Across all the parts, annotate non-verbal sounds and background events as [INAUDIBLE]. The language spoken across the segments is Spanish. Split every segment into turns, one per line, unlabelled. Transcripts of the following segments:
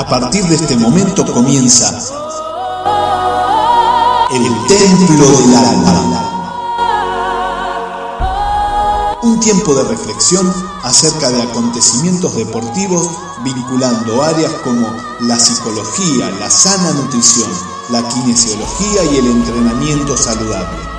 A partir de este momento comienza el Templo del Alma. Un tiempo de reflexión acerca de acontecimientos deportivos vinculando áreas como la psicología, la sana nutrición, la kinesiología y el entrenamiento saludable.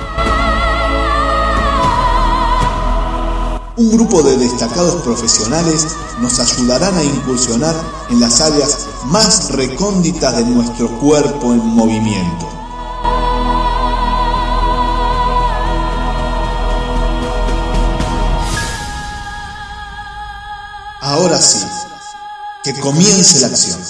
Un grupo de destacados profesionales nos ayudarán a incursionar en las áreas más recónditas de nuestro cuerpo en movimiento. Ahora sí, que comience la acción.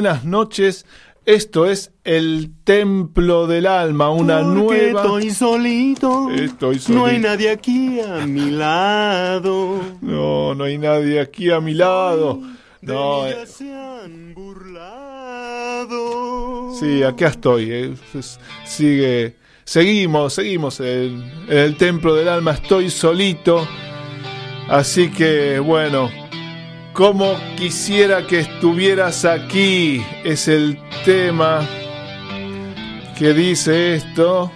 Buenas noches. Esto es el Templo del Alma, una nueva.
Estoy solito.
Estoy solito.
No hay nadie aquí a mi lado.
No, no hay nadie aquí a mi lado. No.
De ya se han burlado.
Sí, acá estoy. eh. Sigue. Seguimos, seguimos en, en el Templo del Alma. Estoy solito. Así que, bueno. Como quisiera que estuvieras aquí. Es el tema que dice esto.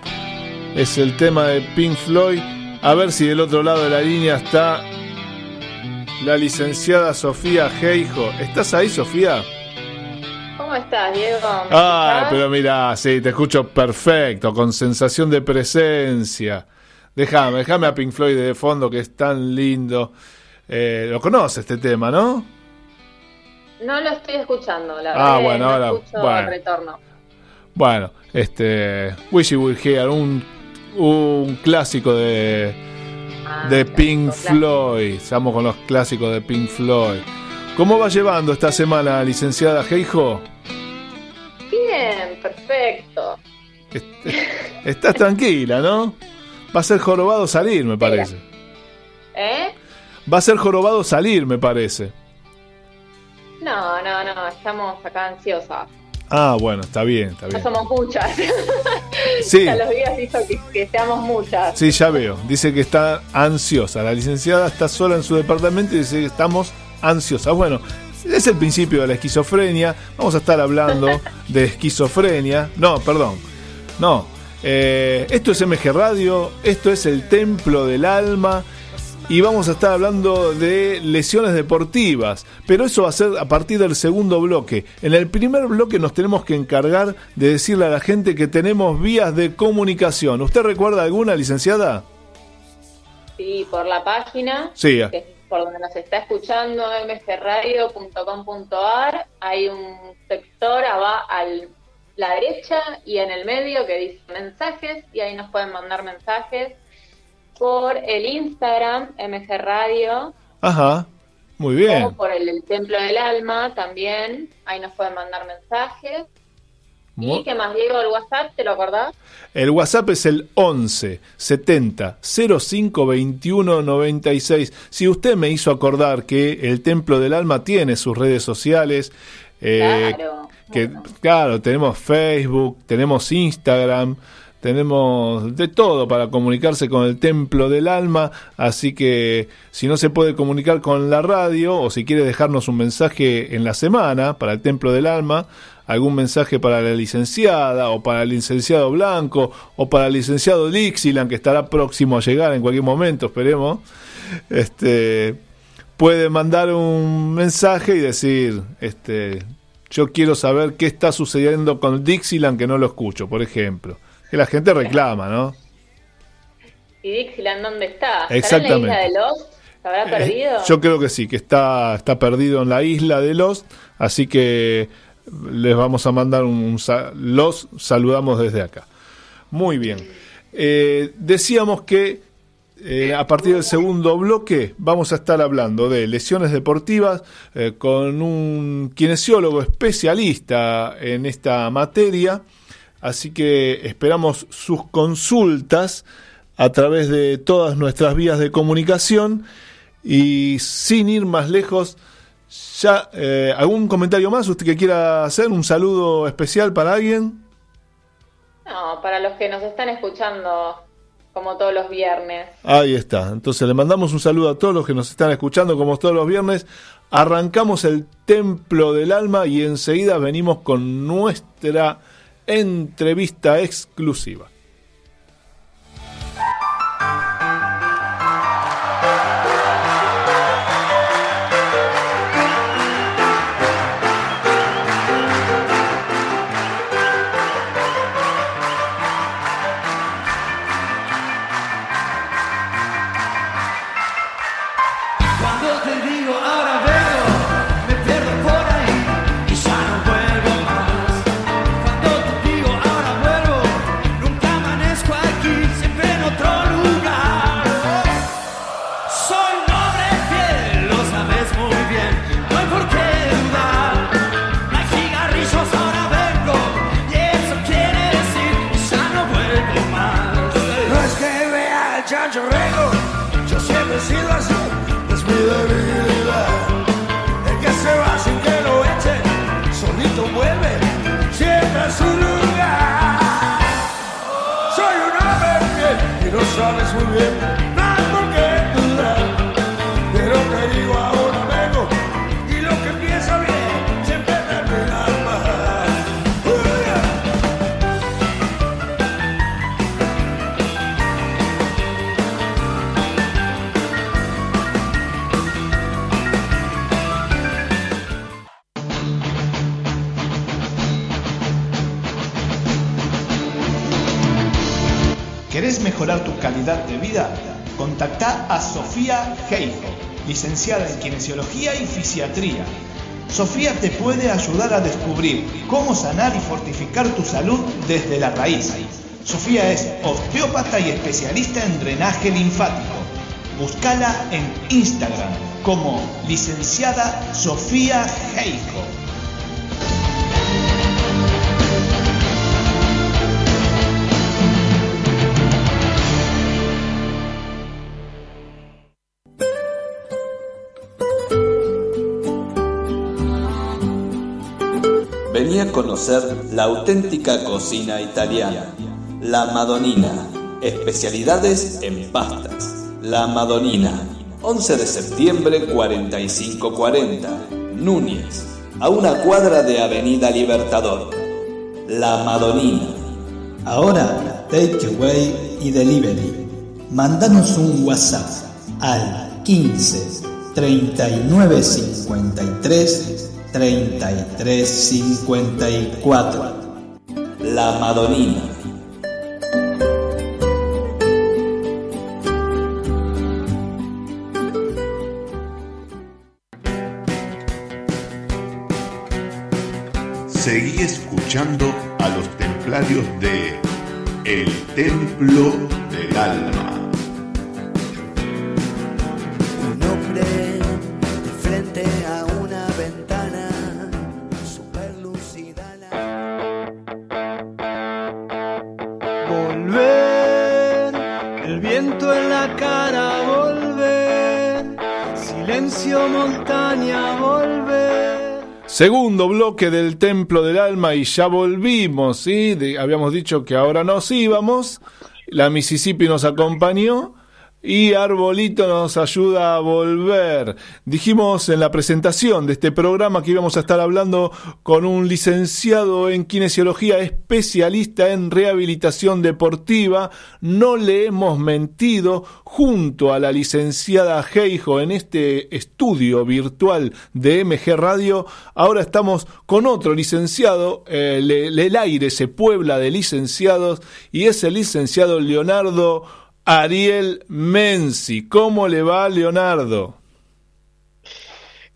Es el tema de Pink Floyd. A ver si del otro lado de la línea está la licenciada Sofía Geijo. ¿Estás ahí, Sofía?
¿Cómo estás, Diego? ¿Me
Ah, pero mira, sí, te escucho perfecto, con sensación de presencia. Déjame, déjame a Pink Floyd de fondo, que es tan lindo. Eh, lo conoce este tema, ¿no?
No lo estoy escuchando, la
Ah,
verdad. que
bueno,
no
ahora,
escucho
bueno.
el retorno.
Bueno, este. Wish You Were Here, un, un clásico de,
Ah,
de Pink
clásico.
Floyd. Estamos con los clásicos de Pink Floyd. ¿Cómo va llevando esta semana, licenciada Geijo?
Bien, perfecto.
Estás tranquila, ¿no? Va a ser jorobado salir, me parece.
¿Eh?
Va a ser jorobado salir, me parece.
No, no, no, estamos acá ansiosas.
Ah, bueno, está bien, está
No
bien.
somos muchas. [LAUGHS]
Sí,
Ya los días hizo que, que seamos muchas.
sí, ya veo. Dice que está ansiosa. La licenciada está sola en su departamento y dice que estamos ansiosas. Bueno, es el principio de la esquizofrenia. Vamos a estar hablando [LAUGHS] de esquizofrenia. No, perdón. No. Eh, esto es MG Radio. Esto es el Templo del Alma. Y vamos a estar hablando de lesiones deportivas, pero eso va a ser a partir del segundo bloque. En el primer bloque nos tenemos que encargar de decirle a la gente que tenemos vías de comunicación. ¿Usted recuerda alguna, licenciada?
Sí, por la página,
Sí.
que es por donde nos está escuchando, mgradio.com.ar, hay un sector va a la derecha y en el medio que dice mensajes y ahí nos pueden mandar mensajes por el Instagram MG Radio
Ajá, muy bien.
o por el, el Templo del Alma también, ahí nos pueden mandar mensajes. ¿Y qué más, Diego? ¿El WhatsApp? ¿Te lo acordás?
El WhatsApp es el 11 70 05 21 96. Si usted me hizo acordar que el Templo del Alma tiene sus redes sociales, eh,
Claro.
que
Bueno.
claro, tenemos Facebook, tenemos Instagram, tenemos de todo para comunicarse con el Templo del Alma, así que si no se puede comunicar con la radio o si quiere dejarnos un mensaje en la semana para el Templo del Alma, algún mensaje para la licenciada o para el licenciado Blanco o para el licenciado Dixieland que estará próximo a llegar en cualquier momento, esperemos. Este puede mandar un mensaje y decir, este, yo quiero saber qué está sucediendo con Dixieland que no lo escucho, por ejemplo. Que la gente reclama, ¿no?
¿Y Dixieland dónde está? ¿Estará
Exactamente.
en la isla de Lost? ¿Se habrá perdido?
Eh, yo creo que sí, que está, está perdido en la isla de Lost, así que les vamos a mandar un, los saludamos desde acá. Muy bien. Eh, decíamos que eh, a partir del segundo bloque vamos a estar hablando de lesiones deportivas eh, con un kinesiólogo especialista en esta materia. Así que esperamos sus consultas a través de todas nuestras vías de comunicación y sin ir más lejos, ya eh, algún comentario más usted que quiera hacer, un saludo especial para alguien.
No, para los que nos están escuchando como todos los viernes.
Ahí está. Entonces le mandamos un saludo a todos los que nos están escuchando como todos los viernes. Arrancamos el Templo del Alma y enseguida venimos con nuestra entrevista exclusiva.
De vida? Contactá a Sofía Geijo, licenciada en Kinesiología y Fisiatría. Sofía te puede ayudar a descubrir cómo sanar y fortificar tu salud desde la raíz. Sofía es osteópata y especialista en drenaje linfático. Búscala en Instagram como licenciada Sofía Geijo.
Conocer la auténtica cocina italiana. La Madonina. Especialidades en pastas. La Madonina. 11 de septiembre 4540. Núñez. A una cuadra de Avenida Libertador. La Madonina.
Ahora, takeaway y delivery. Mandanos un WhatsApp al 15 39 53 33 54.
La Madonina.
Seguí escuchando a los templarios de El Templo del Alma.
Segundo bloque del Templo del Alma y ya volvimos, ¿sí? De- habíamos dicho que ahora nos íbamos, la Mississippi nos acompañó y Arbolito nos ayuda a volver. Dijimos en la presentación de este programa que íbamos a estar hablando con un licenciado en kinesiología, especialista en rehabilitación deportiva. No le hemos mentido junto a la licenciada Geijo en este estudio virtual de MG Radio. Ahora estamos con otro licenciado. eh, el aire se puebla de licenciados y es el licenciado Leonardo Ariel Menzi. ¿Cómo le va, Leonardo?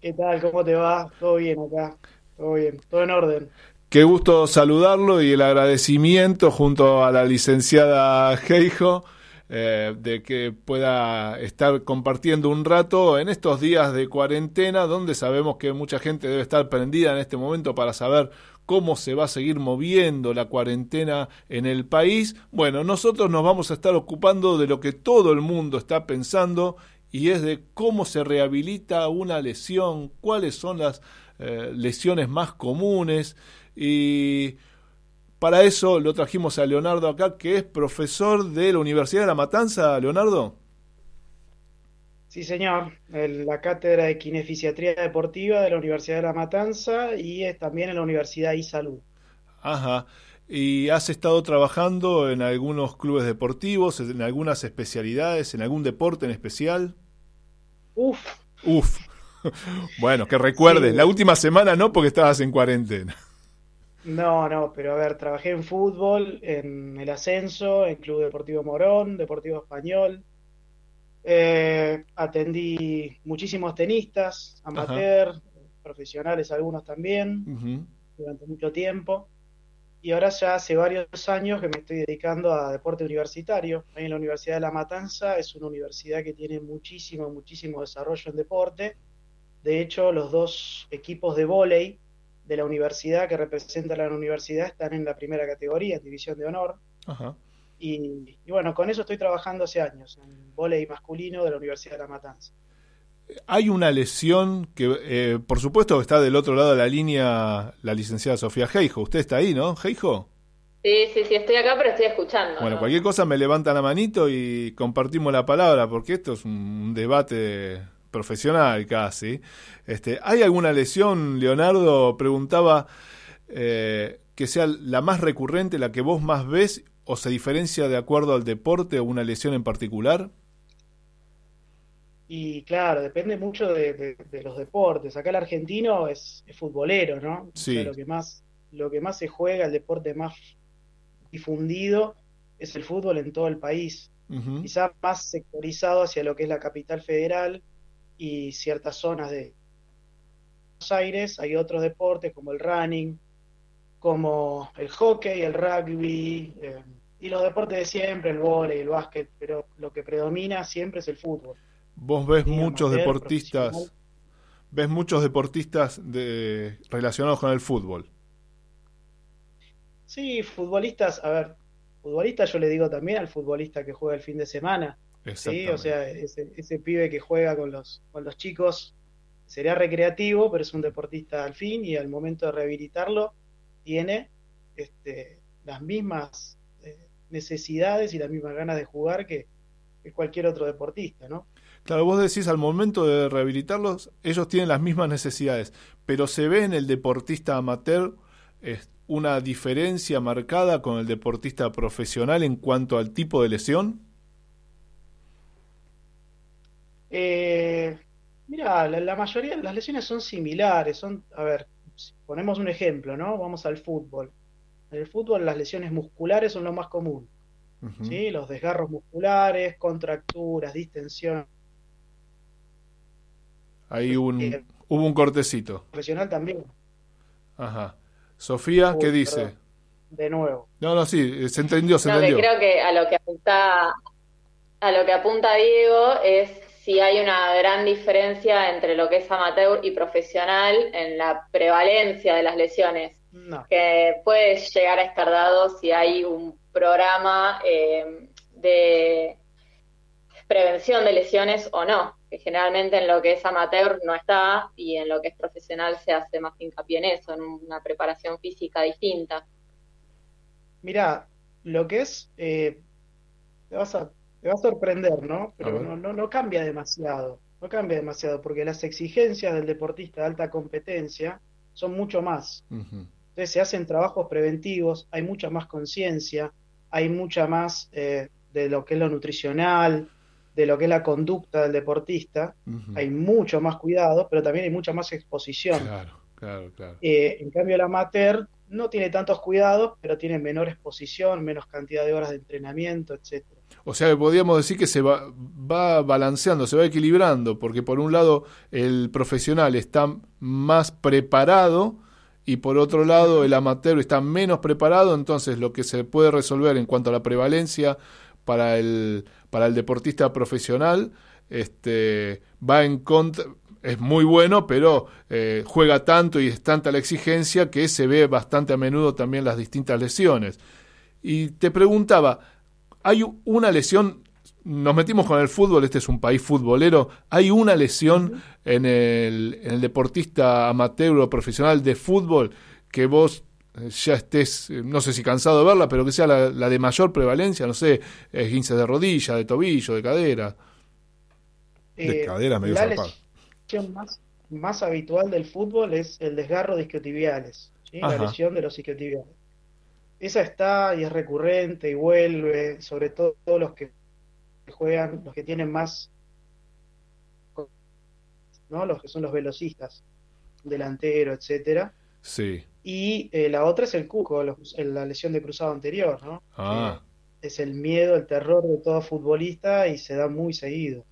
¿Qué tal? ¿Cómo te va? ¿Todo bien acá? todo bien, todo en orden.
Qué gusto saludarlo y el agradecimiento junto a la licenciada Geijo eh, de que pueda estar compartiendo un rato en estos días de cuarentena donde sabemos que mucha gente debe estar prendida en este momento para saber cómo se va a seguir moviendo la cuarentena en el país. Bueno, nosotros nos vamos a estar ocupando de lo que todo el mundo está pensando y es de cómo se rehabilita una lesión, cuáles son las eh, lesiones más comunes y para eso lo trajimos a Leonardo acá, que es profesor de la Universidad de La Matanza. Leonardo.
Sí, señor, en la cátedra de Kinefisiatría Deportiva de la Universidad de La Matanza y es también en la Universidad y Salud.
Ajá. ¿Y has estado trabajando en algunos clubes deportivos, en algunas especialidades, en algún deporte en especial?
Uf.
Uf. [LAUGHS] bueno, que recuerdes,
Sí.
la última semana no porque estabas en cuarentena.
No, no, pero a ver, trabajé en fútbol, en el ascenso, en Club Deportivo Morón, Deportivo Español. Eh, atendí muchísimos tenistas, amateur, profesionales algunos también, durante mucho tiempo. Y ahora ya hace varios años que me estoy dedicando a deporte universitario. Ahí en la Universidad de La Matanza es una universidad que tiene muchísimo, muchísimo desarrollo en deporte. De hecho, los dos equipos de vóley de la universidad que representan a la universidad están en la primera categoría, en división de honor.
Ajá.
Y, y bueno, con eso estoy trabajando hace años, en vóley masculino de la Universidad de La Matanza.
Hay una lesión que, eh, por supuesto, está del otro lado de la línea la licenciada Sofía Geijo. Usted está ahí, ¿no, Geijo?
Sí, sí, sí, estoy acá, pero estoy escuchando.
Bueno,
¿no?
cualquier cosa me levanta la manito y compartimos la palabra, porque esto es un debate profesional casi. Este, ¿Hay alguna lesión, Leonardo? Preguntaba eh, que sea la más recurrente, la que vos más ves, o se diferencia de acuerdo al deporte o una lesión en particular.
Y claro, depende mucho de, de- de los deportes. Acá el argentino es, es futbolero, ¿no? O
Sí.
sea, lo que más, lo que más se juega, el deporte más difundido es el fútbol en todo el país. Quizá más sectorizado hacia lo que es la capital federal y ciertas zonas de Buenos Aires. Hay otros deportes como el running, como el hockey, el rugby, eh, y los deportes de siempre, el vóley, el básquet, pero lo que predomina siempre es el fútbol.
Vos ves muchos
amateur,
deportistas, ves muchos deportistas de, relacionados con el fútbol.
Sí, futbolistas, a ver, futbolista yo le digo también al futbolista que juega el fin de semana, ¿sí? O sea, ese, ese pibe que juega con los, con los chicos sería recreativo, pero es un deportista al fin y al momento de rehabilitarlo tiene este, las mismas necesidades y las mismas ganas de jugar que, que cualquier otro deportista, ¿no?
Claro, vos decís al momento de rehabilitarlos, ellos tienen las mismas necesidades, pero se ve en el deportista amateur es una diferencia marcada con el deportista profesional en cuanto al tipo de lesión.
Eh, mira, la, la mayoría de las lesiones son similares, son, a ver, si ponemos un ejemplo, ¿no? Vamos al fútbol. En el fútbol las lesiones musculares son lo más común. ¿sí? Los desgarros musculares, contracturas, distensión.
Ahí hubo un,
Eh,
hubo un cortecito.
Profesional también,
Ajá. Sofía,
Uy,
¿qué dice?
perdón. de nuevo.
No, no, sí, eh, se entendió, se
No, que
entendió.
creo que a lo que apunta, a lo que apunta Diego es si hay una gran diferencia entre lo que es amateur y profesional en la prevalencia de las lesiones,
No,
que puede llegar a estar dado si hay un programa eh, de prevención de lesiones o no, que generalmente en lo que es amateur no está y en lo que es profesional se hace más hincapié en eso, en una preparación física distinta.
mira, lo que es, eh, te vas a, te va a sorprender, ¿no? Pero no, no, no cambia demasiado, no cambia demasiado, porque las exigencias del deportista de alta competencia son mucho más.
Ujú.
Entonces se hacen trabajos preventivos, hay mucha más conciencia, hay mucha más eh, de lo que es lo nutricional, de lo que es la conducta del deportista, hay mucho más cuidado, pero también hay mucha más exposición.
Claro, claro, claro.
Eh, en cambio, el amateur no tiene tantos cuidados, pero tiene menor exposición, menos cantidad de horas de entrenamiento, etcétera.
O sea, que podríamos decir que se va, va balanceando, se va equilibrando, porque por un lado el profesional está más preparado y por otro lado el amateur está menos preparado, entonces lo que se puede resolver en cuanto a la prevalencia para el, para el deportista profesional este, va en contra, es muy bueno, pero eh, juega tanto y es tanta la exigencia que se ve bastante a menudo también las distintas lesiones. Y te preguntaba, ¿hay una lesión? Nos metimos con el fútbol, este es un país futbolero. ¿Hay una lesión en el, en el deportista amateur o profesional de fútbol que vos eh, ya estés, eh, no sé si cansado de verla, pero que sea la, la de mayor prevalencia, no sé, esguinces de rodilla, de tobillo, de cadera?
Eh,
de cadera medio
la
zarpado.
lesión más, más habitual del fútbol es el desgarro de isquiotibiales, ¿sí? La lesión de los isquiotibiales. Esa está y es recurrente y vuelve, sobre todo los que juegan, los que tienen más, ¿no? Los que son los velocistas, delantero, etcétera.
Sí.
Y eh, la otra es el cuco, los- la lesión de cruzado anterior, ¿no?
Ah,
es el miedo, el terror de todo futbolista y se da muy seguido.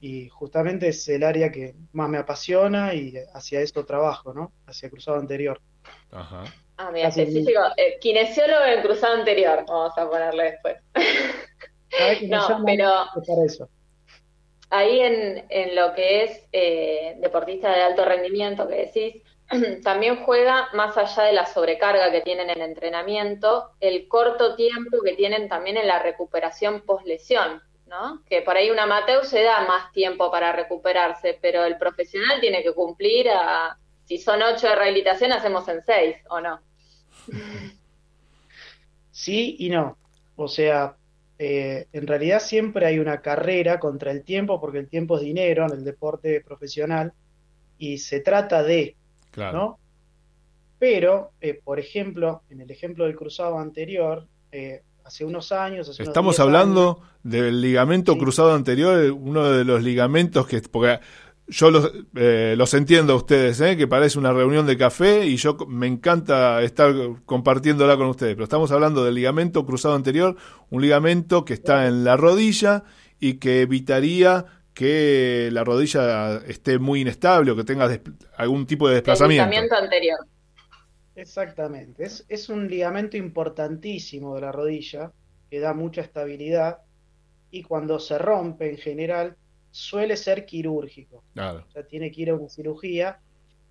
Y justamente es el área que más me apasiona y hacia esto trabajo, ¿no? Hacia cruzado anterior.
ajá.
Ah, mira,
Así
específico. Eh, kinesiólogo en cruzado anterior, vamos a ponerle después. [LAUGHS]
¿Sabes que me
No, pero
para eso?
ahí en, en lo que es eh, deportista de alto rendimiento que decís, [CLEARS THROAT] también juega más allá de la sobrecarga que tienen en entrenamiento, el corto tiempo que tienen también en la recuperación post lesión, ¿no? Que por ahí un amateur se da más tiempo para recuperarse, pero el profesional tiene que cumplir a, si son ocho de rehabilitación, hacemos en seis, ¿o no?
Sí y no. O sea, eh, en realidad siempre hay una carrera contra el tiempo, porque el tiempo es dinero en el deporte profesional y se trata de,
Claro.
¿no? Pero, eh, por ejemplo, en el ejemplo del cruzado anterior, eh, hace unos años, hace
Estamos
10
hablando del ligamento
Sí.
cruzado anterior, uno de los ligamentos que... Porque yo los, eh, los entiendo a ustedes, ¿eh? que parece una reunión de café y yo me encanta estar compartiéndola con ustedes, pero estamos hablando del ligamento cruzado anterior, un ligamento que está en la rodilla y que evitaría que la rodilla esté muy inestable o que tenga algún tipo de desplazamiento.
Deslizamiento anterior.
Exactamente, es, es un ligamento importantísimo de la rodilla que da mucha estabilidad y cuando se rompe en general suele ser quirúrgico,
Claro.
o sea, tiene que ir a una cirugía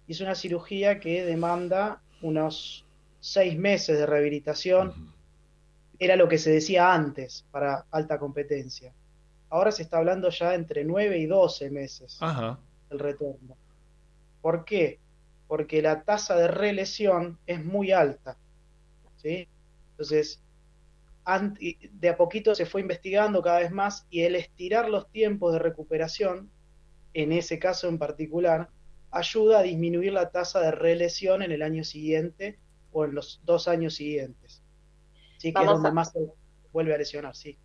y es una cirugía que demanda unos seis meses de rehabilitación, era lo que se decía antes para alta competencia. Ahora se está hablando ya entre 9 y 12 meses
Ajá.
el retorno. ¿Por qué? Porque la tasa de relesión es muy alta. ¿sí? Entonces, de a poquito se fue investigando cada vez más y el estirar los tiempos de recuperación, en ese caso en particular, ayuda a disminuir la tasa de relesión en el año siguiente o en los dos años siguientes. Sí, que es donde
a-
más se vuelve a lesionar, sí.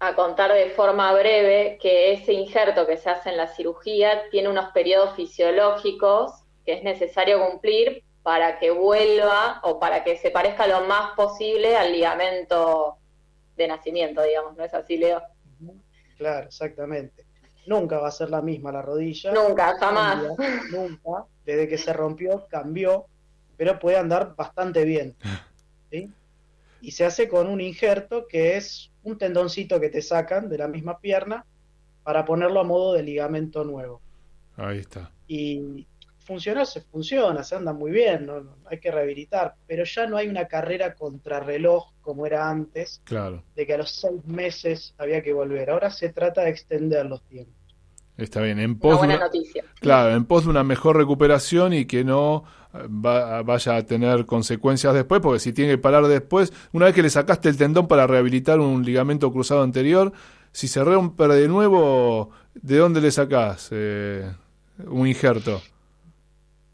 a contar de forma breve que ese injerto que se hace en la cirugía tiene unos periodos fisiológicos que es necesario cumplir para que vuelva o para que se parezca lo más posible al ligamento de nacimiento, digamos, ¿no es así, Leo?
Claro, exactamente. Nunca va a ser la misma la rodilla.
Nunca, jamás.
Cambia, [LAUGHS] nunca. Desde que se rompió, cambió, pero puede andar bastante bien. [LAUGHS] ¿sí? Y se hace con un injerto que es un tendoncito que te sacan de la misma pierna para ponerlo a modo de ligamento nuevo.
Ahí está.
Y funciona, se funciona, se anda muy bien, no, no- hay que rehabilitar, pero ya no hay una carrera contrarreloj como era antes,
Claro.
de que a los seis meses había que volver. Ahora se trata de extender los tiempos.
Está bien. En
Una
pos de
buena
una-
noticia.
Claro, en pos de una mejor recuperación y que no eh, va- vaya a tener consecuencias después, porque si tiene que parar después, una vez que le sacaste el tendón para rehabilitar un ligamento cruzado anterior, si se rompe de nuevo, ¿de dónde le sacás eh, un injerto?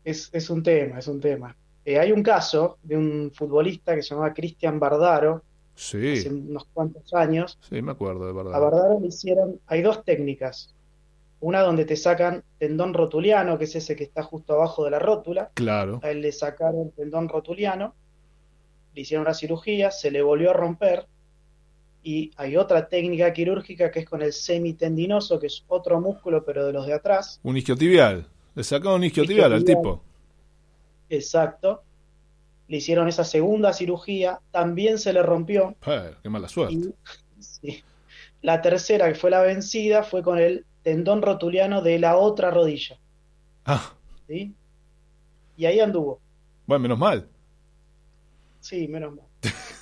Es, es un tema, es un tema. Eh, hay un caso de un futbolista que se llamaba Cristian Bardaro, hace
Sí,
unos cuantos años.
sí, me acuerdo de
A
verdad.
Bardaro le hicieron, hay dos técnicas. Una donde te sacan tendón rotuliano, que es ese que está justo abajo de la rótula.
Claro.
A él le sacaron tendón rotuliano, le hicieron una cirugía, se le volvió a romper. Y hay otra técnica quirúrgica que es con el semitendinoso, que es otro músculo, pero de los de atrás.
Un isquiotibial. Le sacaron un isquiotibial al tipo.
Exacto. le hicieron esa segunda cirugía, también se le rompió.
Eh, qué mala suerte.
Y sí, la tercera, que fue la vencida, fue con el tendón rotuliano de la otra rodilla.
Ah,
¿sí? Y ahí anduvo.
bueno, menos mal.
Sí, menos mal. [LAUGHS]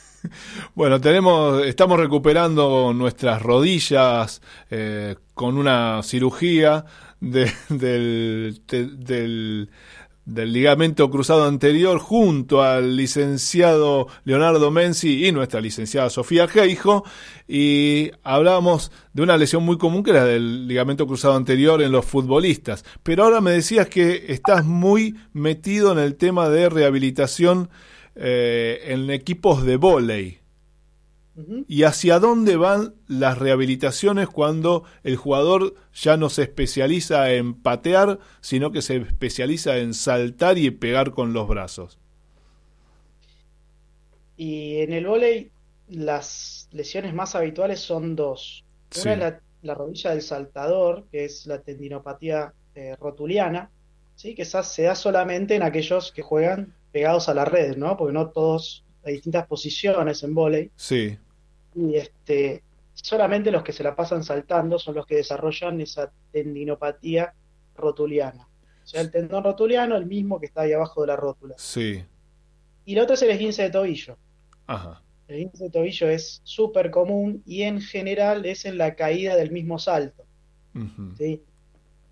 Bueno, tenemos, estamos recuperando nuestras rodillas eh, con una cirugía de- del, del ligamento cruzado anterior junto al licenciado Leonardo Menzi y nuestra licenciada Sofía Geijo y hablábamos de una lesión muy común que era del ligamento cruzado anterior en los futbolistas. Pero ahora me decías que estás muy metido en el tema de rehabilitación eh, en equipos de vóley. ¿Y hacia dónde van las rehabilitaciones cuando el jugador ya no se especializa en patear, sino que se especializa en saltar y pegar con los brazos?
Y en el vóley, las lesiones más habituales son dos. Una
Sí.
es la, la rodilla del saltador, que es la tendinopatía eh, rotuliana, ¿sí? Que esa se da solamente en aquellos que juegan pegados a la red, ¿no? Porque no todos, hay distintas posiciones en vóley,
Sí,
y este, solamente los que se la pasan saltando son los que desarrollan esa tendinopatía rotuliana. O sea, el tendón rotuliano, el mismo que está ahí abajo de la rótula.
sí.
Y la otra es el esguince de tobillo.
Ajá.
El esguince de tobillo es súper común y en general es en la caída del mismo salto. ¿sí?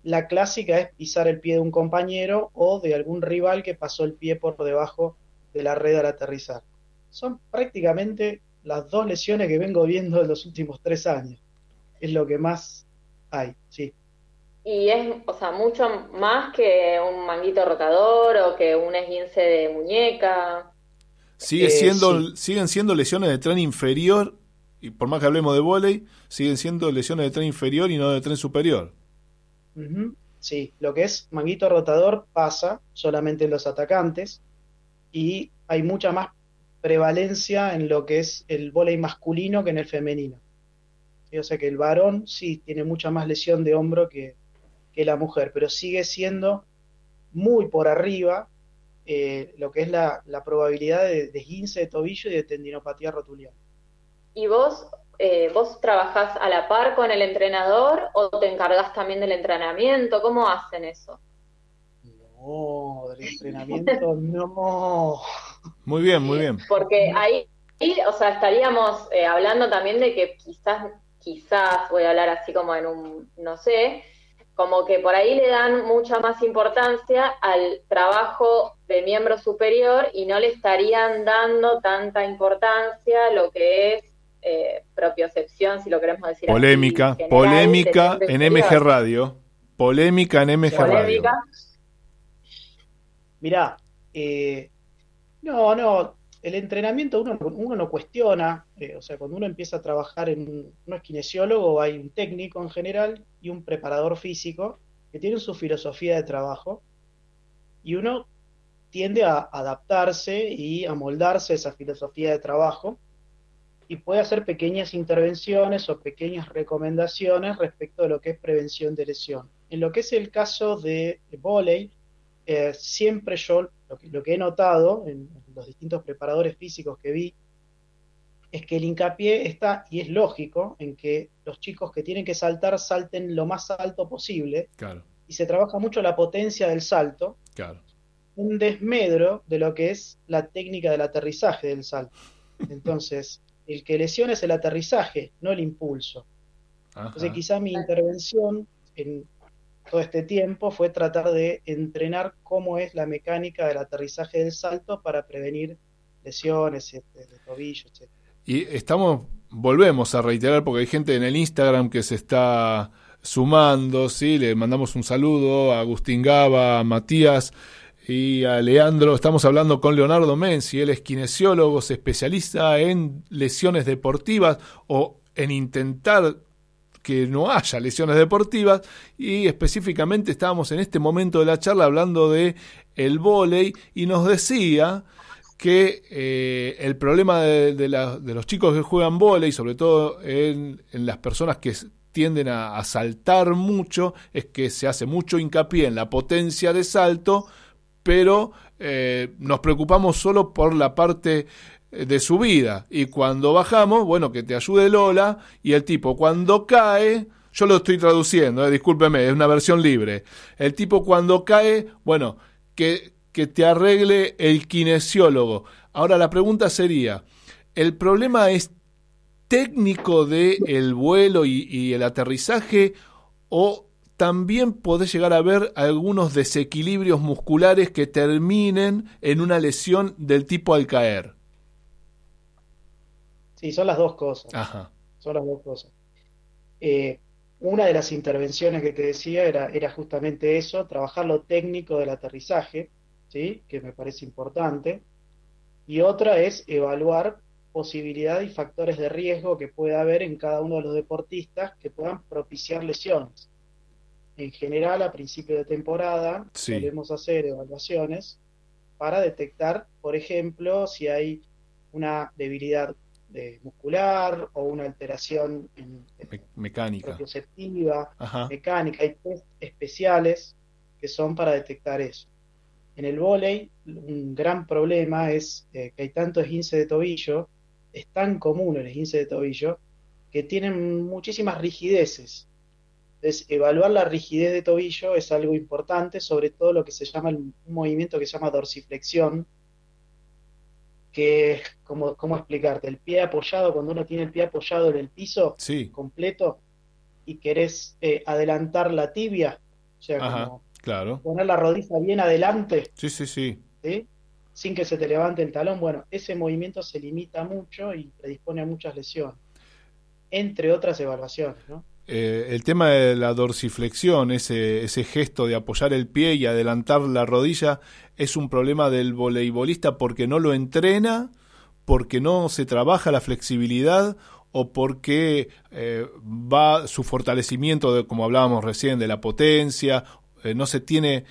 La clásica es pisar el pie de un compañero o de algún rival que pasó el pie por debajo de la red al aterrizar. Son prácticamente las dos lesiones que vengo viendo en los últimos tres años. Es lo que más hay, sí.
Y es, o sea, mucho más que un manguito rotador o que un esguince de muñeca.
Sigue
Eh,
siendo,
sí.
siguen siendo lesiones de tren inferior, y por más que hablemos de vóley, siguen siendo lesiones de tren inferior y no de tren superior.
Sí, lo que es manguito rotador pasa solamente en los atacantes y hay mucha más prevalencia en lo que es el vóley masculino que en el femenino. Sí, O sea que el varón sí tiene mucha más lesión de hombro que, que la mujer, pero sigue siendo muy por arriba eh, lo que es la, la probabilidad de, de esguince de tobillo y de tendinopatía rotuliana.
¿Y vos, eh, vos trabajás a la par con el entrenador o te encargás también del entrenamiento? ¿Cómo hacen eso?
No, del entrenamiento no.
Muy bien, muy bien.
Porque ahí, o sea, estaríamos eh, hablando también de que quizás, quizás, voy a hablar así como en un, no sé, como que por ahí le dan mucha más importancia al trabajo de miembro superior y no le estarían dando tanta importancia a lo que es eh, propiocepción, si lo queremos decir así,
Polémica,
general,
polémica
de
en MG. Radio. Polémica en MG Radio.
Polémica.
Mirá, eh, no, no, el entrenamiento uno, uno no cuestiona, eh, o sea, cuando uno empieza a trabajar en un, uno es kinesiólogo, hay un técnico en general y un preparador físico que tienen su filosofía de trabajo y uno tiende a adaptarse y a moldarse a esa filosofía de trabajo y puede hacer pequeñas intervenciones o pequeñas recomendaciones respecto de lo que es prevención de lesión. En lo que es el caso de vóley, eh, siempre yo lo que, lo que he notado en, los distintos preparadores físicos que vi es que el hincapié está, y es lógico, en que los chicos que tienen que saltar salten lo más alto posible
Claro,
y se trabaja mucho la potencia del salto,
claro.
un desmedro de lo que es la técnica del aterrizaje del salto. [LAUGHS] Entonces, el que lesiona es el aterrizaje, no el impulso.
Ajá.
Entonces, quizá mi intervención en todo este tiempo fue tratar de entrenar cómo es la mecánica del aterrizaje del salto para prevenir lesiones este, de tobillo, etc.
Y estamos, volvemos a reiterar porque hay gente en el Instagram que se está sumando, ¿sí? Le mandamos un saludo a Agustín Gaba, a Matías y a Leandro. Estamos hablando con Leonardo Menzi, él es kinesiólogo, se especializa en lesiones deportivas o en intentar que no haya lesiones deportivas y específicamente estábamos en este momento de la charla hablando de el vóley y nos decía que eh, el problema de, los chicos que juegan vóley, sobre todo en, las personas que tienden a, saltar mucho, es que se hace mucho hincapié en la potencia de salto, pero eh, nos preocupamos solo por la parte de su vida. Y cuando bajamos, bueno, que te ayude Lola, y el tipo cuando cae, yo lo estoy traduciendo, eh, discúlpeme, es una versión libre. El tipo cuando cae, bueno, que, que te arregle el kinesiólogo. Ahora la pregunta sería, ¿el problema es técnico del el vuelo y, y el aterrizaje o también podés llegar a ver algunos desequilibrios musculares que terminen en una lesión del tipo al caer?
Sí, son las dos cosas.
Ajá.
Son las dos cosas. Eh, una de las intervenciones que te decía era, era justamente eso, trabajar lo técnico del aterrizaje, ¿sí? que me parece importante. Y otra es evaluar posibilidad y factores de riesgo que pueda haber en cada uno de los deportistas que puedan propiciar lesiones. En general, a principio de temporada,
Sí.
solemos hacer evaluaciones para detectar, por ejemplo, si hay una debilidad eh, muscular o una alteración en, en
Me- mecánica.
propioceptiva,
Ajá.
mecánica. Hay test especiales que son para detectar eso. En el vóley, un gran problema es eh, que hay tanto esguince de tobillo, es tan común el esguince de tobillo, que tienen muchísimas rigideces. Entonces, evaluar la rigidez de tobillo es algo importante, sobre todo lo que se llama el- un movimiento que se llama dorsiflexión, que es como, ¿cómo explicarte? El pie apoyado, cuando uno tiene el pie apoyado en el piso
Sí.
completo y querés eh, adelantar la tibia, o sea,
Ajá.
como
Claro.
poner la rodilla bien adelante,
Sí, sí, sí.
¿sí? sin que se te levante el talón, bueno, ese movimiento se limita mucho y predispone a muchas lesiones, entre otras evaluaciones, ¿no?
Eh, el tema de la dorsiflexión, ese, ese gesto de apoyar el pie y adelantar la rodilla, es un problema del voleibolista porque no lo entrena, porque no se trabaja la flexibilidad o porque eh, va su fortalecimiento, de, como hablábamos recién, de la potencia, eh, no se tiene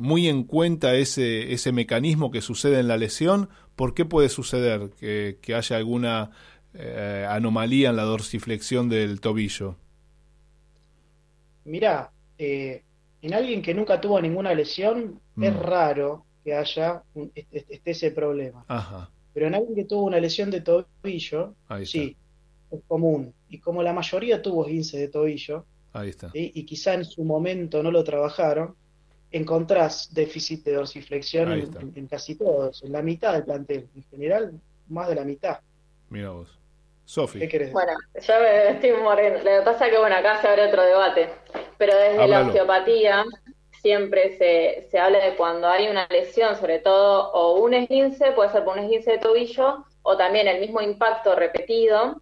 muy en cuenta ese, ese mecanismo que sucede en la lesión. ¿Por qué puede suceder que, que haya alguna eh, anomalía en la dorsiflexión del tobillo?
Mirá, eh, en alguien que nunca tuvo ninguna lesión, es
Mm.
raro que haya un- este, esté ese problema.
Ajá,
Pero en alguien que tuvo una lesión de tobillo, sí, es común. Y como la mayoría tuvo esguince de tobillo,
ahí está.
¿sí? y quizá en su momento no lo trabajaron, encontrás déficit de dorsiflexión en casi todos, en la mitad del plantel, en general más de la mitad.
Mira vos. Sofi,
¿Qué querés?
Bueno, yo me estoy muriendo. Lo que pasa es que, bueno, acá se abre otro debate. Pero desde la osteopatía siempre se, se habla de cuando hay una lesión, sobre todo, o un esguince, puede ser por un esguince de tobillo, o también el mismo impacto repetido,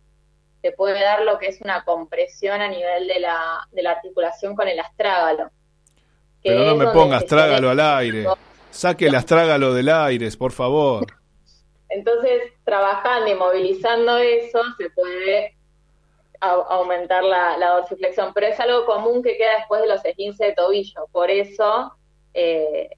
te puede dar lo que es una compresión a nivel de la, de la articulación con el astrágalo.
pero no me pongas
se
trágalo al aire. Saque el astrágalo del aire, por favor.
Entonces, trabajando y movilizando eso, se puede au- aumentar la, la dorsiflexión, pero es algo común que queda después de los esguinces de tobillo. Por eso, eh,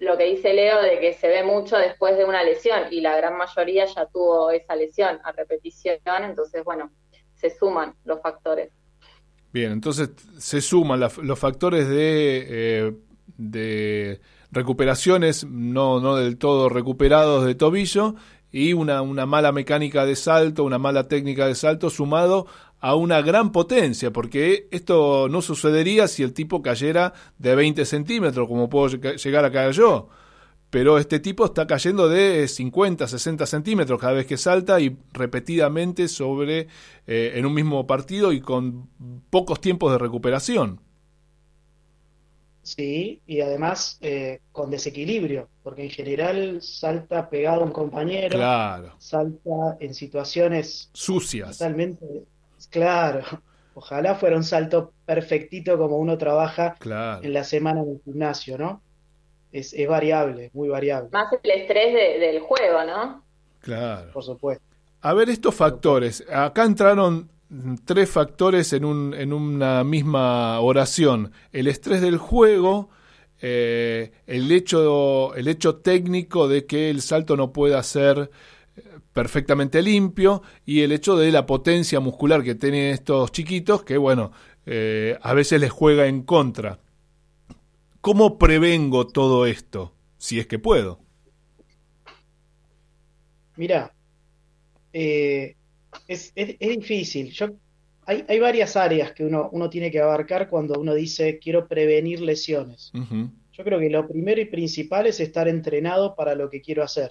lo que dice Leo de que se ve mucho después de una lesión, y la gran mayoría ya tuvo esa lesión a repetición, entonces, bueno, se suman los factores.
Bien, entonces se suman los factores de, eh, de recuperaciones no, no del todo recuperados de tobillo y una, una mala mecánica de salto, una mala técnica de salto sumado a una gran potencia, porque esto no sucedería si el tipo cayera de 20 centímetros, como puedo lleg- llegar a caer yo. Pero este tipo está cayendo de 50, 60 centímetros cada vez que salta y repetidamente sobre eh, en un mismo partido y con pocos tiempos de recuperación.
Sí, y además eh, con desequilibrio, porque en general salta pegado a un compañero,
Claro,
salta en situaciones
sucias.
totalmente, claro, [LAUGHS] ojalá fuera un salto perfectito como uno trabaja
Claro.
en la semana en el gimnasio, ¿no? Es, es variable, muy variable,
Más el estrés de- del juego, ¿no?
Claro.
por supuesto.
A ver, estos factores. Acá entraron tres factores en, un, en una misma oración. El estrés del juego, eh, el, hecho, el hecho técnico de que el salto no pueda ser eh, perfectamente limpio y el hecho de la potencia muscular que tienen estos chiquitos que, bueno, eh, a veces les juega en contra. ¿Cómo prevengo todo esto? si es que puedo.
Mira, es, es- es difícil. Yo, hay, hay varias áreas que uno, uno tiene que abarcar cuando uno dice quiero prevenir lesiones. Yo creo que lo primero y principal es estar entrenado para lo que quiero hacer.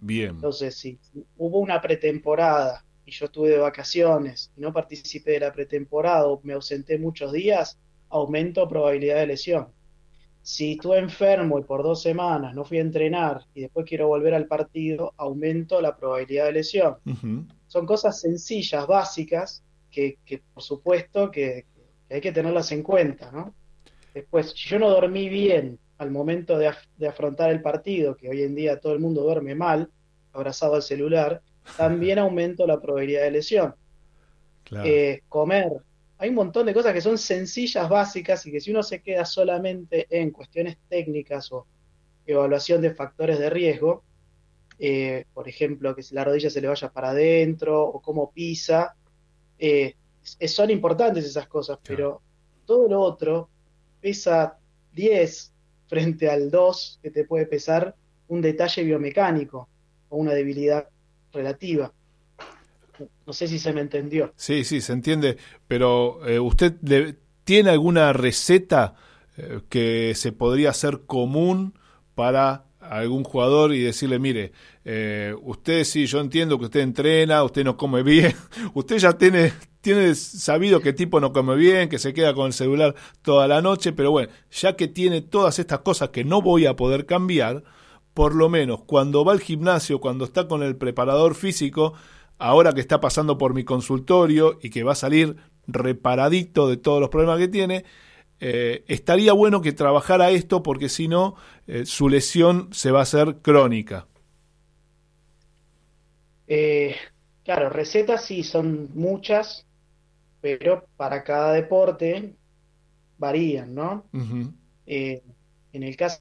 Bien,
Entonces, si hubo una pretemporada y yo estuve de vacaciones y no participé de la pretemporada o me ausenté muchos días, aumento probabilidad de lesión. Si estuve enfermo y por dos semanas no fui a entrenar y después quiero volver al partido, aumento la probabilidad de lesión. Son cosas sencillas, básicas, que, que por supuesto que, que hay que tenerlas en cuenta, ¿no? Después, si yo no dormí bien al momento de, af- de afrontar el partido, que hoy en día todo el mundo duerme mal, abrazado al celular, [LAUGHS] también aumento la probabilidad de lesión.
claro.
Eh, comer. Hay un montón de cosas que son sencillas, básicas, y que si uno se queda solamente en cuestiones técnicas o evaluación de factores de riesgo, eh, por ejemplo, que si la rodilla se le vaya para adentro o cómo pisa, eh, es- son importantes esas cosas, pero todo lo otro pesa 10 frente al 2 que te puede pesar un detalle biomecánico o una debilidad relativa. No sé si se me entendió.
Sí, sí, se entiende, pero eh, ¿usted le- tiene alguna receta que se podría hacer común para algún jugador y decirle, mire, eh, usted sí, yo entiendo que usted entrena, usted no come bien, [LAUGHS] usted ya tiene, tiene sabido qué tipo no come bien, que se queda con el celular toda la noche, pero bueno, ya que tiene todas estas cosas que no voy a poder cambiar, por lo menos cuando va al gimnasio, cuando está con el preparador físico, ahora que está pasando por mi consultorio y que va a salir reparadito de todos los problemas que tiene, eh, estaría bueno que trabajara esto porque si no, eh, su lesión se va a hacer crónica.
Eh, claro, recetas sí son muchas, pero para cada deporte varían, ¿no? En el caso,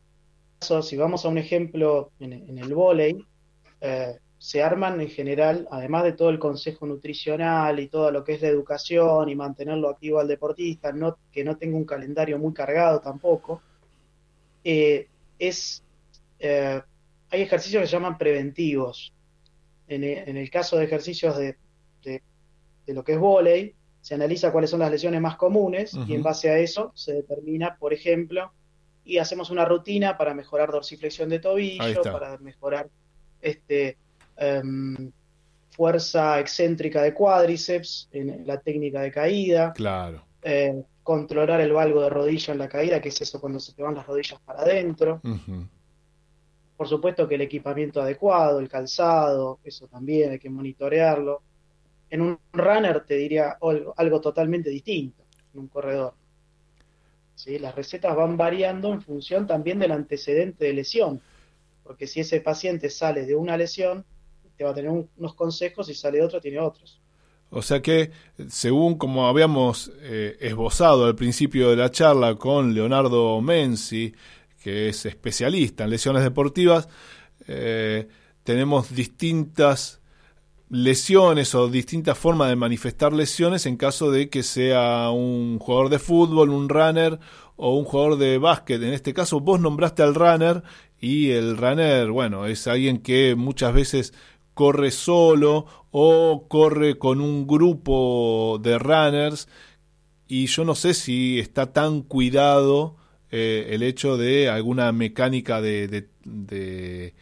si vamos a un ejemplo en, en el vóley, eh, se arman en general, además de todo el consejo nutricional y todo lo que es la educación y mantenerlo activo al deportista, no, que no tenga un calendario muy cargado tampoco, eh, es, eh, hay ejercicios que se llaman preventivos. En, e- en el caso de ejercicios de, de- de lo que es vóley, se analiza cuáles son las lesiones más comunes y en base a eso se determina, por ejemplo, y hacemos una rutina para mejorar dorsiflexión de tobillo, para mejorar este, em, fuerza excéntrica de cuádriceps, en la técnica de caída,
Claro.
eh, controlar el valgo de rodilla en la caída, que es eso cuando se te van las rodillas para adentro. Por supuesto que el equipamiento adecuado, el calzado, eso también hay que monitorearlo. En un runner te diría algo, algo totalmente distinto, en un corredor. ¿Sí? Las recetas van variando en función también del antecedente de lesión, porque si ese paciente sale de una lesión, va a tener un- unos consejos y sale otro, tiene otros.
O sea que, según como habíamos eh, esbozado al principio de la charla con Leonardo Menzi, que es especialista en lesiones deportivas, eh, tenemos distintas lesiones o distintas formas de manifestar lesiones en caso de que sea un jugador de fútbol, un runner o un jugador de básquet. En este caso vos nombraste al runner y el runner, bueno, es alguien que muchas veces corre solo o corre con un grupo de runners y yo no sé si está tan cuidado eh, el hecho de alguna mecánica de, de, de,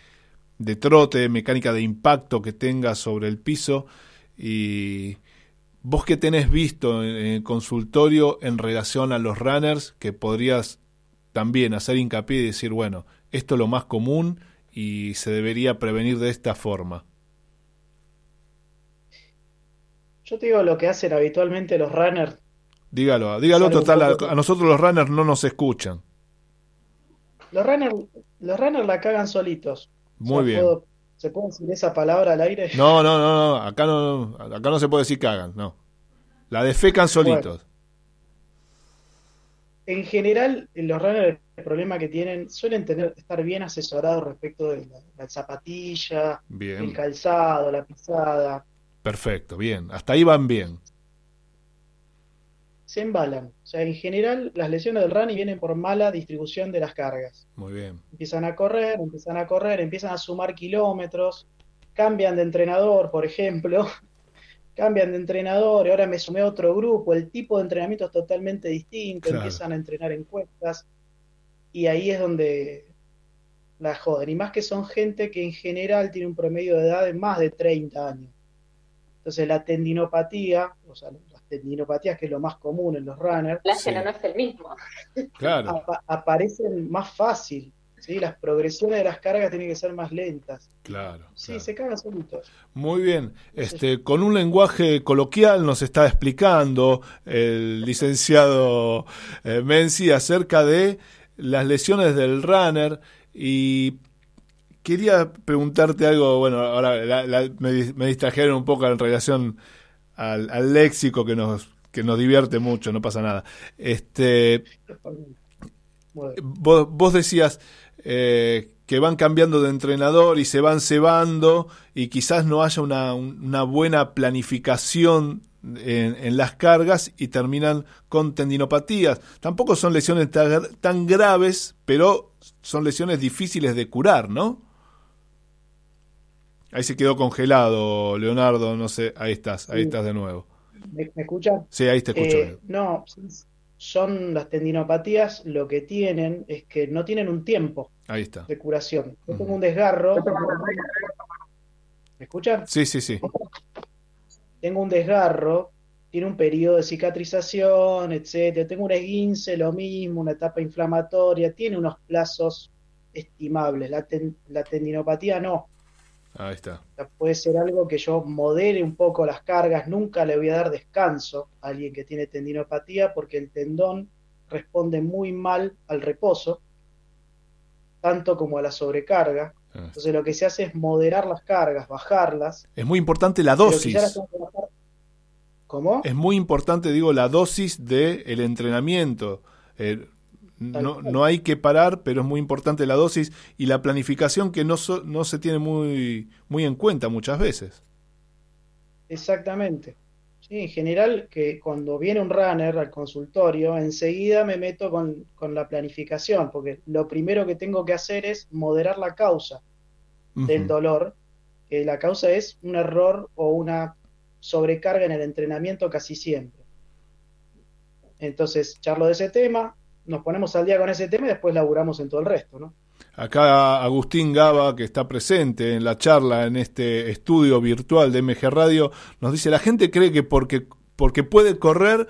de trote, mecánica de impacto que tenga sobre el piso y vos que tenés visto en, el consultorio en relación a los runners que podrías también hacer hincapié y decir, bueno, esto es lo más común y se debería prevenir de esta forma.
Yo te digo lo que hacen habitualmente los runners.
Dígalo, dígalo total, a, nosotros los runners no nos escuchan.
Los runners, los runners la cagan solitos. O
Muy
sea,
bien.
¿puedo- ¿se puede decir esa palabra al aire?
No, no, no, no, acá no, acá no se puede decir cagan, no. La defecan solitos.
En general, los runners, el problema que tienen, suelen tener, estar bien asesorados respecto de la, la zapatilla, el calzado, la pisada.
Perfecto, bien. Hasta ahí van bien.
se embalan. O sea, en general las lesiones del running vienen por mala distribución de las cargas.
Muy bien.
Empiezan a correr, empiezan a correr, empiezan a sumar kilómetros, cambian de entrenador, por ejemplo, [LAUGHS] cambian de entrenador y ahora me sumé a otro grupo, el tipo de entrenamiento es totalmente distinto,
Claro.
empiezan a entrenar en cuestas y ahí es donde la joden. Y más que son gente que en general tiene un promedio de edad de más de 30 años. Entonces la tendinopatía, o sea, las tendinopatías que es lo más común en los runners,
El plágeno no es el mismo.
Claro.
apa- aparecen más fácil. ¿sí? Las progresiones de las cargas tienen que ser más lentas.
Claro.
Sí,
claro.
se cagan solitos.
Muy bien. Este, con un lenguaje coloquial nos está explicando el licenciado eh, Menzi acerca de las lesiones del runner y quería preguntarte algo, bueno, ahora la- la- me, dis- me distrajeron un poco en relación al, al léxico que nos que nos divierte mucho, no pasa nada. Este,
Bueno,
vos, vos decías eh, que van cambiando de entrenador y se van cebando y quizás no haya una, una buena planificación en, en las cargas y terminan con tendinopatías. Tampoco son lesiones tan, tan graves, pero son lesiones difíciles de curar, ¿no? Ahí se quedó congelado, Leonardo, no sé, ahí estás, ahí
Sí.
estás de nuevo.
¿Me, me escuchan?
Sí, ahí te escucho.
Eh, no, son las tendinopatías, lo que tienen es que no tienen un tiempo
Ahí está.
de curación. Yo tengo un desgarro. ¿Me escuchan?
Sí, sí, sí.
Tengo un desgarro, tiene un periodo de cicatrización, etcétera. Tengo un esguince, lo mismo, una etapa inflamatoria, tiene unos plazos estimables. La, ten- la tendinopatía no.
Ahí está.
Puede ser algo que yo modere un poco las cargas, nunca le voy a dar descanso a alguien que tiene tendinopatía porque el tendón responde muy mal al reposo, tanto como a la sobrecarga.
Ah.
Entonces lo que se hace es moderar las cargas, bajarlas.
Es muy importante la dosis.
¿Cómo?
Es muy importante, digo, la dosis del el entrenamiento. Eh, no, no hay que parar, pero es muy importante la dosis y la planificación que no, so- no se tiene muy, muy en cuenta muchas veces.
Exactamente. Sí, en general, que cuando viene un runner al consultorio, enseguida me meto con, con la planificación, porque lo primero que tengo que hacer es moderar la causa del dolor, que la causa es un error o una sobrecarga en el entrenamiento casi siempre. Entonces, charlo de ese tema, nos ponemos al día con ese tema y después laburamos en todo el resto, ¿no?
Acá Agustín Gaba, que está presente en la charla en este estudio virtual de MG Radio, nos dice, la gente cree que porque, porque puede correr,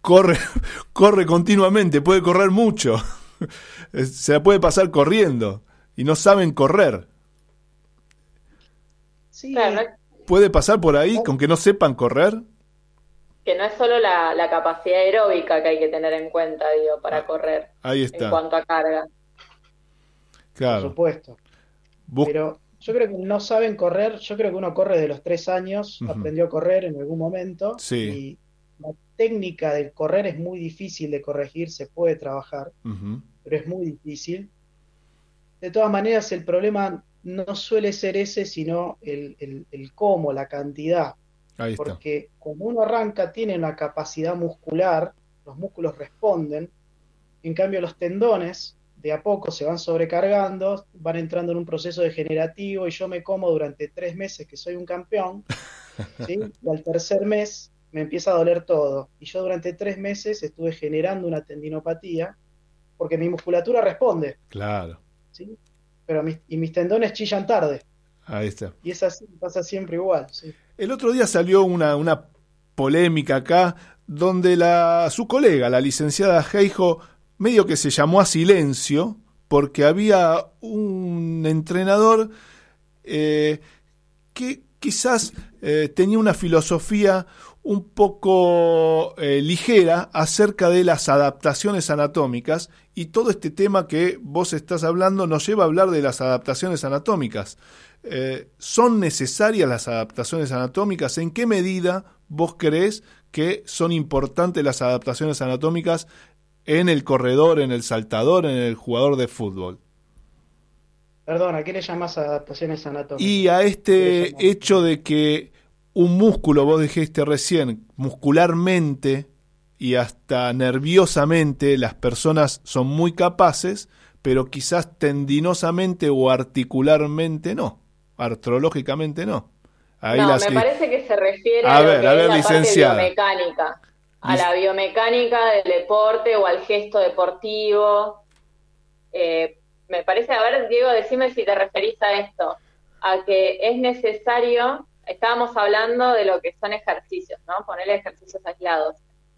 corre, [LAUGHS] corre continuamente, puede correr mucho. [LAUGHS] Se la puede pasar corriendo y no saben correr.
Sí,
¿Puede pasar por ahí con que no sepan correr?
Que no es solo la, la capacidad aeróbica que hay que tener en cuenta, digo, para correr
Ahí
en
está.
cuanto a carga.
por
Claro.
supuesto.
Bus-
Pero yo creo que no saben correr, yo creo que uno corre de los tres años, aprendió a correr en algún momento,
Sí.
y la técnica del correr es muy difícil de corregir, se puede trabajar, pero es muy difícil. De todas maneras, el problema no suele ser ese, sino el, el, el cómo, la cantidad,
Ahí está.
porque cuando uno arranca tiene una capacidad muscular, los músculos responden, en cambio los tendones de a poco se van sobrecargando, van entrando en un proceso degenerativo y yo me como durante tres meses que soy un campeón, [LAUGHS] ¿sí? y al tercer mes me empieza a doler todo. Y yo durante tres meses estuve generando una tendinopatía porque mi musculatura responde,
Claro.
¿sí? Pero mis, y mis tendones chillan tarde.
Ahí está.
Y es así, pasa siempre igual. ¿sí?
El otro día salió una, una polémica acá donde la, su colega, la licenciada Heijo, medio que se llamó a silencio porque había un entrenador eh, que quizás eh, tenía una filosofía un poco eh, ligera acerca de las adaptaciones anatómicas y todo este tema que vos estás hablando nos lleva a hablar de las adaptaciones anatómicas. Eh, ¿Son necesarias las adaptaciones anatómicas? ¿En qué medida vos crees que son importantes las adaptaciones anatómicas en el corredor, en el saltador, en el jugador de fútbol?
Perdón, ¿a qué le llamas adaptaciones anatómicas?
Y a
¿Qué le
este hecho de que un músculo, vos dijiste recién, muscularmente y hasta nerviosamente las personas son muy capaces, pero quizás tendinosamente o articularmente no, artrológicamente no. Ahí
no, me parece que se refiere
A
a, lo
ver,
que
a
es la
licenciada.
parte biomecánica, a la biomecánica del deporte o al gesto deportivo. Eh, me parece, a ver, Diego, decime si te referís a esto, a que es necesario, estábamos hablando de lo que son ejercicios, ¿no? Ponerle ejercicios aislados.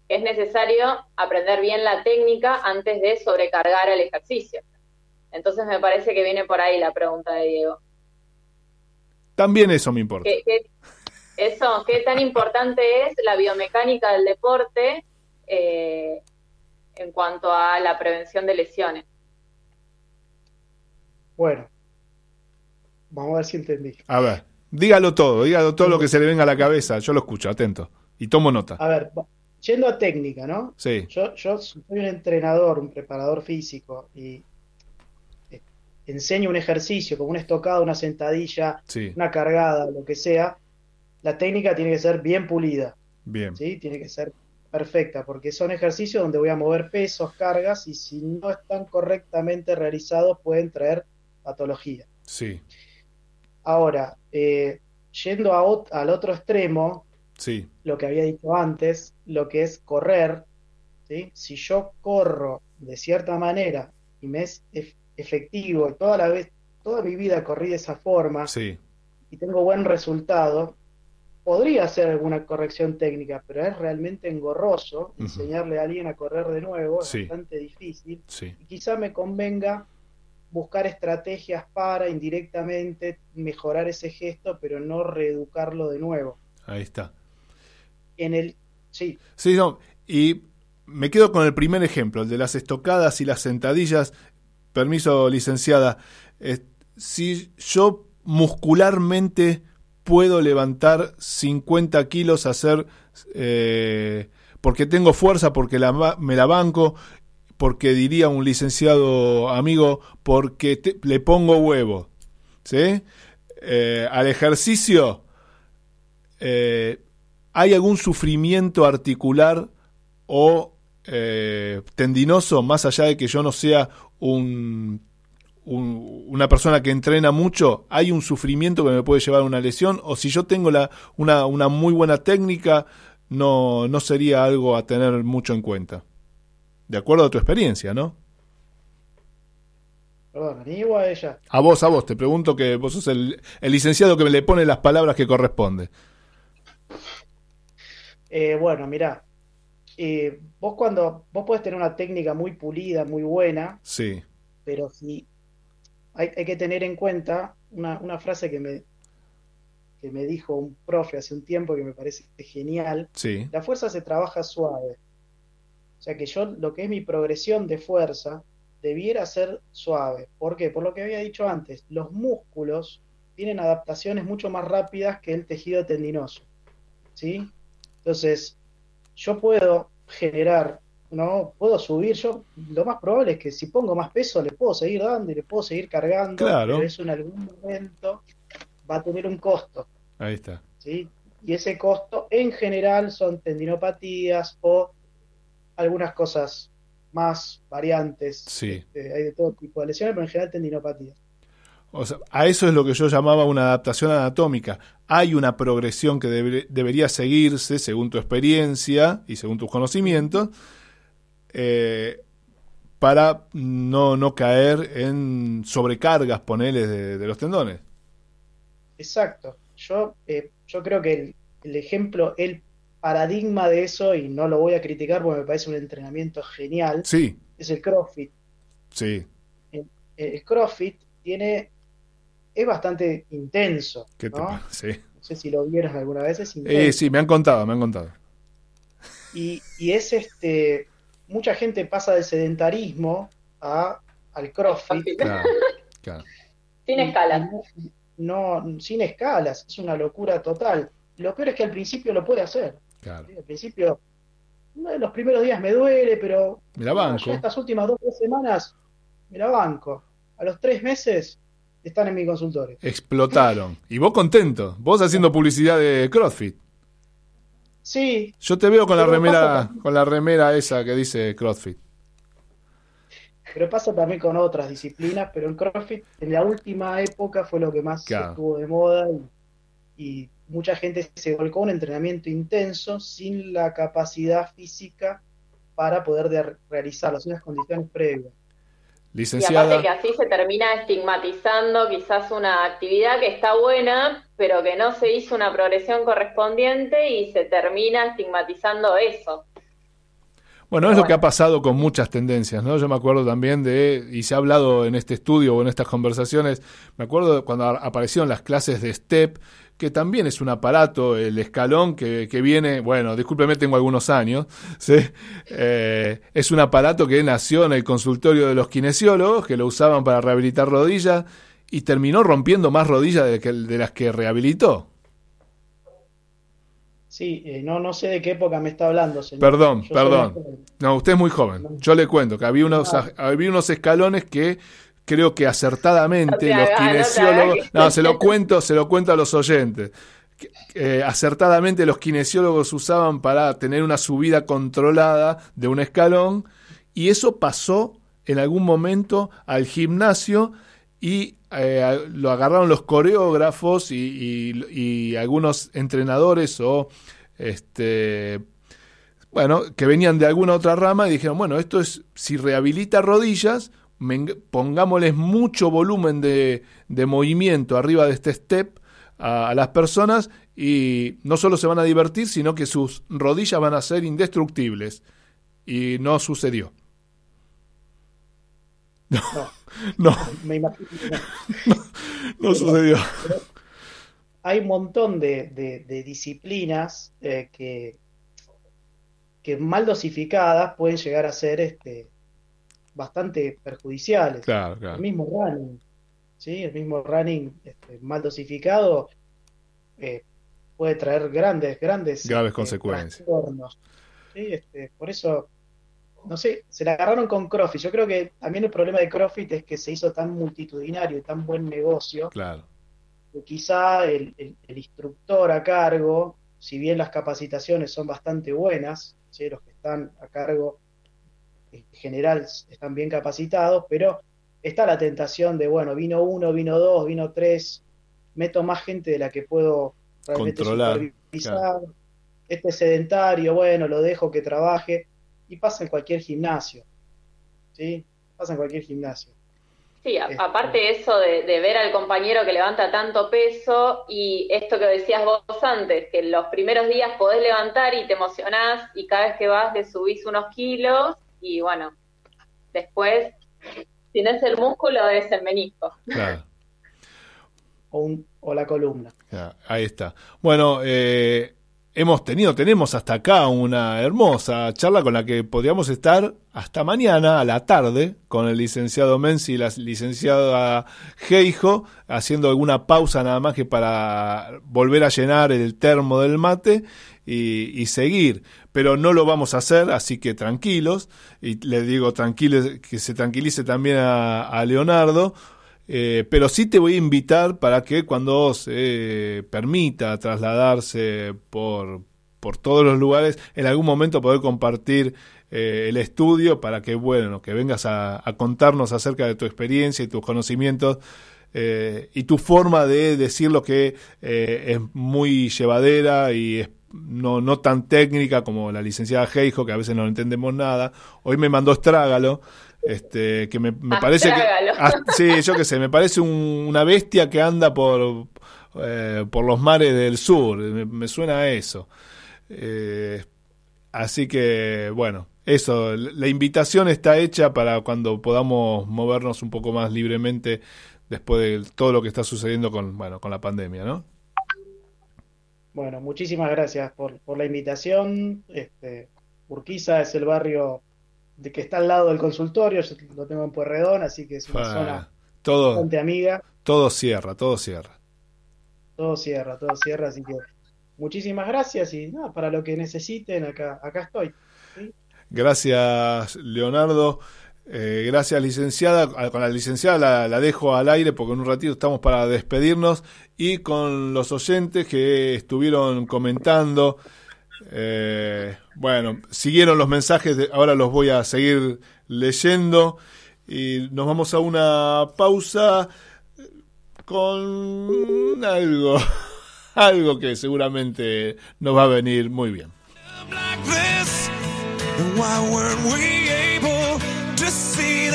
Es necesario aprender bien la técnica antes de sobrecargar el ejercicio. Entonces me parece que viene por ahí la pregunta de Diego.
También eso me importa.
¿Qué, qué- eso, qué tan importante es la biomecánica del deporte eh, en cuanto a la prevención de lesiones?
Bueno, vamos a ver si entendí.
A ver, dígalo todo, dígalo todo lo que se le venga a la cabeza, yo lo escucho, atento. Y tomo nota.
A ver, yendo a técnica, ¿no?
Sí,
Yo, yo soy un entrenador, un preparador físico y eh, enseño un ejercicio como una estocada, una sentadilla,
sí,
una cargada, lo que sea. La técnica tiene que ser bien pulida,
bien.
¿sí? Tiene que ser perfecta, porque son ejercicios donde voy a mover pesos, cargas, y si no están correctamente realizados pueden traer patología.
Sí,
Ahora, eh, yendo a ot- al otro extremo,
sí,
lo que había dicho antes, lo que es correr, ¿sí? Si yo corro de cierta manera y me es ef- efectivo, toda la vez, toda mi vida corrí de esa forma
sí,
y tengo buen resultado, podría hacer alguna corrección técnica, pero es realmente engorroso enseñarle a alguien a correr de nuevo, es
Sí.
bastante difícil
sí.
y quizá me convenga buscar estrategias para indirectamente mejorar ese gesto, pero no reeducarlo de nuevo.
Ahí está.
En el, sí,
Sí, no, y me quedo con el primer ejemplo, el de las estocadas y las sentadillas. Permiso, licenciada. Eh, si yo muscularmente puedo levantar 50 kilos, hacer, eh, porque tengo fuerza, porque la, me la banco, porque diría un licenciado amigo, porque te- le pongo huevo. ¿Sí? Eh, al ejercicio, eh, ¿hay algún sufrimiento articular o eh, tendinoso, más allá de que yo no sea un, un- una persona que entrena mucho? ¿Hay un sufrimiento que me puede llevar a una lesión? ¿O si yo tengo la, una, una muy buena técnica, no, no sería algo a tener mucho en cuenta? De acuerdo a tu experiencia, ¿no?
perdón, ni o a ella.
A vos, a vos, te pregunto que vos sos el, el licenciado que me le pone las palabras que corresponde.
Eh, bueno, mirá, eh, vos cuando, vos podés tener una técnica muy pulida, muy buena,
Sí,
pero si hay, hay que tener en cuenta una, una frase que me, que me dijo un profe hace un tiempo que me parece genial,
sí,
la fuerza se trabaja suave. O sea que yo lo que es mi progresión de fuerza debiera ser suave. ¿Por qué? Por lo que había dicho antes, los músculos tienen adaptaciones mucho más rápidas que el tejido tendinoso. ¿Sí? Entonces, yo puedo generar, ¿no? Puedo subir, yo lo más probable es que si pongo más peso le puedo seguir dando y le puedo seguir cargando,
Claro.
pero eso en algún momento va a tener un costo.
ahí está.
¿sí? Y ese costo en general son tendinopatías o algunas cosas más variantes.
Sí.
Este, hay de todo tipo de lesiones, pero en general tendinopatías.
O sea, a eso es lo que yo llamaba una adaptación anatómica. Hay una progresión que debe- debería seguirse según tu experiencia y según tus conocimientos eh, para no, no caer en sobrecargas, ponele, de, de los tendones.
Exacto. Yo, eh, yo creo que el, el ejemplo, el paradigma de eso, y no lo voy a criticar porque me parece un entrenamiento genial,
Sí,
es el CrossFit.
sí,
El, el CrossFit tiene, es bastante intenso,
¿qué te
¿no?
pa- sí.
No sé si lo vieron alguna vez, es
Eh, sí, me han contado, me han contado.
Y, y es este, mucha gente pasa del sedentarismo a, al CrossFit.
Claro, claro.
Sin escalas.
no- sin escalas, es una locura total. Lo peor es que al principio lo puede hacer.
Claro.
Al principio, uno de los primeros días me duele, pero
Me la banco.
ya estas últimas dos tres semanas me la banco. A los tres meses están en mi consultorio.
Explotaron. Y vos contento. Vos haciendo publicidad de CrossFit.
Sí,
Yo te veo con la remera, con la remera esa que dice CrossFit.
pero pasa también con otras disciplinas, pero en CrossFit en la última época fue lo que más
Claro.
estuvo de moda y, y mucha gente se volcó a un entrenamiento intenso sin la capacidad física para poder de- realizarlo, sin las condiciones previas.
Y
Licenciada.
aparte que así se termina estigmatizando quizás una actividad que está buena, pero que no se hizo una progresión correspondiente y se termina estigmatizando eso.
Bueno, es lo que ha pasado con muchas tendencias, ¿no? Yo me acuerdo también de, y se ha hablado en este estudio o en estas conversaciones, me acuerdo de cuando aparecieron las clases de STEP, que también es un aparato, el escalón que, que viene, bueno, discúlpeme, tengo algunos años, [LAUGHS] ¿sí? Eh, es un aparato que nació en el consultorio de los kinesiólogos, que lo usaban para rehabilitar rodillas, y terminó rompiendo más rodillas de, que- de las que rehabilitó.
Sí, eh, no, no sé de qué época me está hablando, señor.
Perdón,
Yo
perdón. No, usted es muy joven. Yo le cuento que había unos,
Ah.
había unos escalones que creo que acertadamente los
no
kinesiólogos. No, se lo cuento, se lo cuento a los oyentes. Eh, acertadamente los kinesiólogos usaban para tener una subida controlada de un escalón y eso pasó en algún momento al gimnasio y eh, lo agarraron los coreógrafos y, y- y algunos entrenadores o este bueno, que venían de alguna otra rama y dijeron, bueno, esto es, si rehabilita rodillas, pongámosles mucho volumen de, de movimiento arriba de este step a, a las personas y no solo se van a divertir, sino que sus rodillas van a ser indestructibles. Y no sucedió. [LAUGHS] No, no,
Me imagino. [LAUGHS] no.
no sucedió.
hay un montón de, de- de disciplinas eh, que, que mal dosificadas pueden llegar a ser este, bastante perjudiciales.
Claro,
El
claro.
mismo running, ¿sí? El mismo running este, mal dosificado eh, puede traer grandes, grandes
Graves
este,
consecuencias.
Este, por eso, no sé, se la agarraron con CrossFit. Yo creo que también el problema de CrossFit es que se hizo tan multitudinario y tan buen negocio
Claro.
que quizá el, el- el instructor a cargo, si bien las capacitaciones son bastante buenas, ¿sí? los que están a cargo en general están bien capacitados, pero está la tentación de, bueno, vino uno, vino dos, vino tres, meto más gente de la que puedo realmente
Controlar,
supervisar, este sedentario, bueno, lo dejo que trabaje, y pasa en cualquier gimnasio, ¿sí? Pasa en cualquier gimnasio.
Sí, a-
Este-
aparte eso de, de ver al compañero que levanta tanto peso y esto que decías vos antes, que los primeros días podés levantar y te emocionás y cada vez que vas le subís unos kilos y bueno, después si no es el músculo es el menisco.
Claro. [LAUGHS]
O, un- o la columna.
Ya, ahí está. Bueno, eh, hemos tenido, tenemos hasta acá una hermosa charla con la que podríamos estar hasta mañana a la tarde con el licenciado Menzi y la licenciada Geijo, haciendo alguna pausa nada más que para volver a llenar el termo del mate y, seguir. Pero no lo vamos a hacer, así que tranquilos. Y le digo tranquiles, que se tranquilice también a, Leonardo. Eh, pero sí te voy a invitar para que cuando se permita trasladarse por, por todos los lugares, en algún momento poder compartir eh, el estudio para que, bueno, que vengas a, contarnos acerca de tu experiencia y tus conocimientos eh, y tu forma de decir lo que eh, es muy llevadera y es no, no tan técnica como la licenciada Geijo, que a veces no entendemos nada. Hoy me mandó Estrágalo, este, que me, me parece que... Ah, sí, yo qué sé, me parece un- una bestia que anda por, eh, por los mares del sur, me, me suena a eso. Eh, así que, bueno, eso, la invitación está hecha para cuando podamos movernos un poco más libremente después de todo lo que está sucediendo con, bueno, con la pandemia, ¿no?
Bueno, muchísimas gracias por, por la invitación. Este, Urquiza es el barrio de que está al lado del consultorio, yo lo tengo en Pueyrredón, así que es una
Ah,
zona
todo,
bastante amiga.
todo cierra, todo cierra.
Todo cierra, todo cierra, así que muchísimas gracias y nada, para lo que necesiten, acá, acá estoy. ¿sí?
Gracias, Leonardo. Eh, gracias, licenciada. Ah, Con la licenciada la, dejo al aire porque en un ratito estamos para despedirnos. Y con los oyentes que estuvieron comentando. eh, bueno, siguieron los mensajes, ahora los voy a seguir leyendo. Y nos vamos a una pausa con algo, [LAUGHS] algo que seguramente nos va a venir muy bien.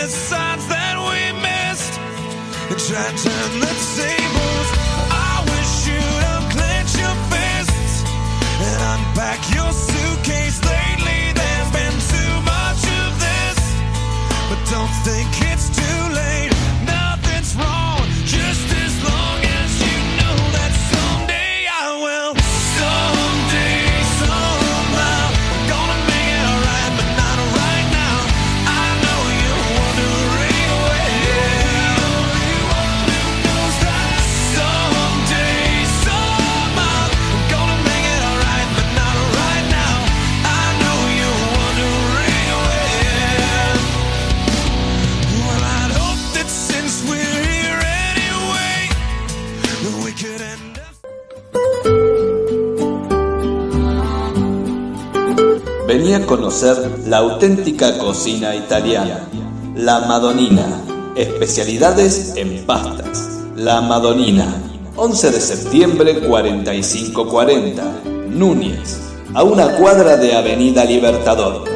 The signs that we missed? Try to turn the tables. I wish you'd unclench your fists and unpack your suitcase. Lately, there's been too much of this, but don't think it's
Conocer la auténtica cocina italiana. La Madonina. Especialidades en pastas. La Madonina. 11 de septiembre 4540. Núñez. A una cuadra de Avenida Libertador.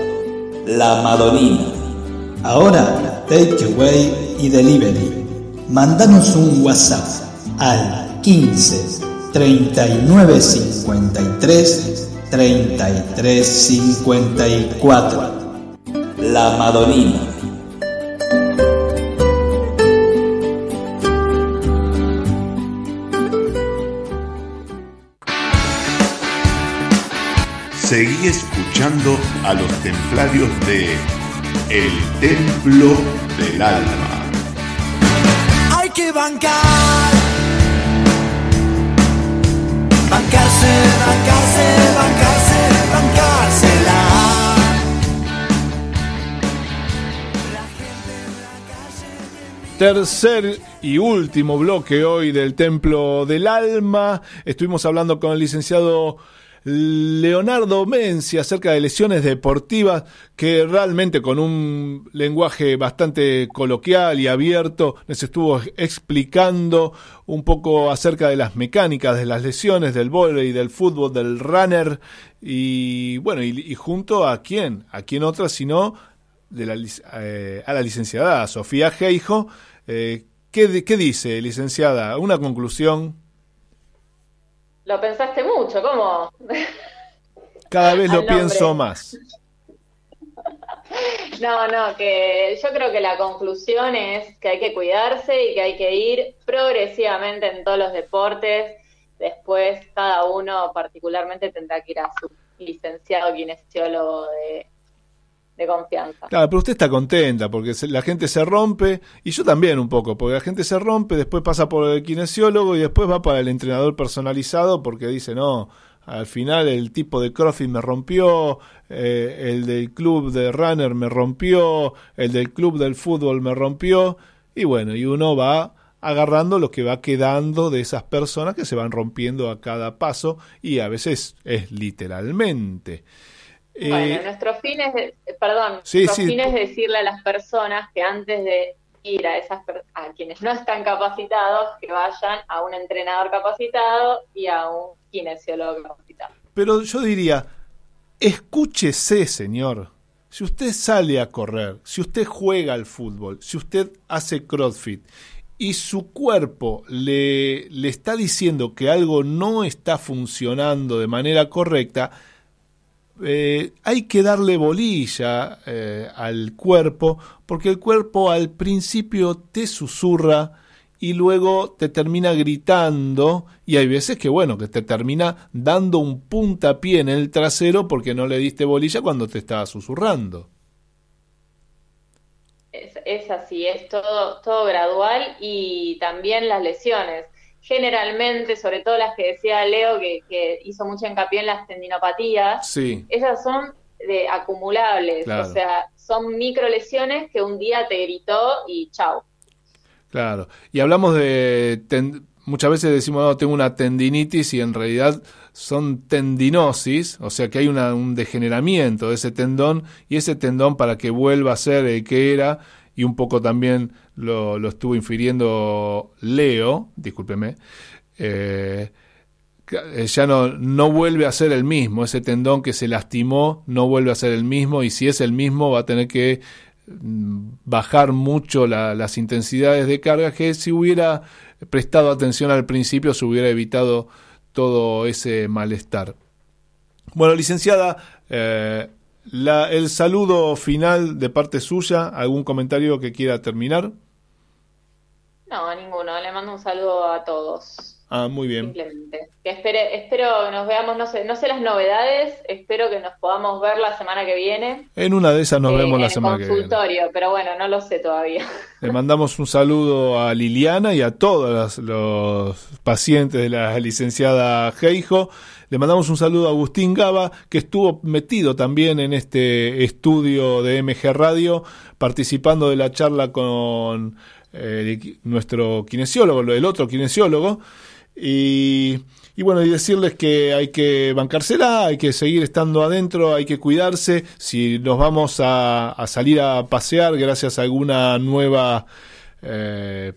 La Madonina.
Ahora, takeaway y delivery. Mandanos un WhatsApp al 15 39 53 33 54.
La Madonina.
Seguí escuchando a los templarios de El Templo del Alma.
Hay que bancar.
Tercer y último bloque hoy del Templo del Alma. Estuvimos hablando con el licenciado Leonardo Menzi acerca de lesiones deportivas que realmente con un lenguaje bastante coloquial y abierto nos estuvo explicando un poco acerca de las mecánicas de las lesiones del vóley, del fútbol, del runner y bueno, y, junto a quién, a quién otra sino de la, eh, a la licenciada Sofía Geijo. Eh, ¿qué, ¿Qué dice, licenciada? Una conclusión.
Lo pensaste mucho, ¿cómo?
Cada vez lo pienso más. [LAUGHS]
No, no, que yo creo que la conclusión es que hay que cuidarse y que hay que ir progresivamente en todos los deportes. Después cada uno particularmente tendrá que ir a su licenciado kinesiólogo de, de confianza.
Claro, pero usted está contenta porque la gente se rompe, y yo también un poco, porque la gente se rompe, después pasa por el kinesiólogo y después va para el entrenador personalizado porque dice, no, al final el tipo de CrossFit me rompió, eh, el del club de runner me rompió, el del club del fútbol me rompió, y bueno, y uno va agarrando lo que va quedando de esas personas que se van rompiendo a cada paso y a veces es literalmente. Eh,
Bueno, nuestro fin es, eh, perdón,
Sí,
nuestro
sí.
fin es decirle a las personas que antes de ir a esas a quienes no están capacitados, que vayan a un entrenador capacitado y a un kinesiólogo capacitado.
Pero yo diría, escúchese, señor. Si usted sale a correr, si usted juega al fútbol, si usted hace CrossFit y su cuerpo le, le está diciendo que algo no está funcionando de manera correcta, eh, hay que darle bolilla eh, al cuerpo, porque el cuerpo al principio te susurra y luego te termina gritando y hay veces que bueno, que te termina dando un puntapié en el trasero porque no le diste bolilla cuando te estaba susurrando.
Es, es así, es todo, todo gradual y también las lesiones. Generalmente, sobre todo las que decía Leo, que, que hizo mucho hincapié en las tendinopatías,
Sí.
esas son de acumulables,
Claro.
o sea, son micro lesiones que un día te gritó y chau.
Claro. Y hablamos de. ten- muchas veces decimos, no, tengo una tendinitis y en realidad son tendinosis, o sea que hay una- un degeneramiento de ese tendón y ese tendón para que vuelva a ser el que era, y un poco también lo, lo estuvo infiriendo Leo, discúlpeme, eh, ya no, no vuelve a ser el mismo, ese tendón que se lastimó no vuelve a ser el mismo y si es el mismo va a tener que mm, bajar mucho la- las intensidades de carga que si hubiera prestado atención al principio se hubiera evitado todo ese malestar. Bueno, licenciada, eh, la- el saludo final de parte suya, ¿algún comentario que quiera terminar?
No, ninguno, le mando un saludo a todos.
Ah, muy bien.
Simplemente. Que espere, espero que nos veamos, no sé, no sé las novedades, espero que nos podamos ver la semana que viene.
En una de esas nos
eh,
vemos
en
la
el
semana que viene.
consultorio, pero bueno, no lo sé todavía. [LAUGHS]
Le mandamos un saludo a Liliana y a todos los, los pacientes de la licenciada Geijo. Le mandamos un saludo a Agustín Gaba, que estuvo metido también en este estudio de MG Radio, participando de la charla con eh, nuestro kinesiólogo, el otro kinesiólogo. Y, bueno, y decirles que hay que bancársela, hay que seguir estando adentro, hay que cuidarse. Si nos vamos a, salir a pasear gracias a alguna nueva, eh,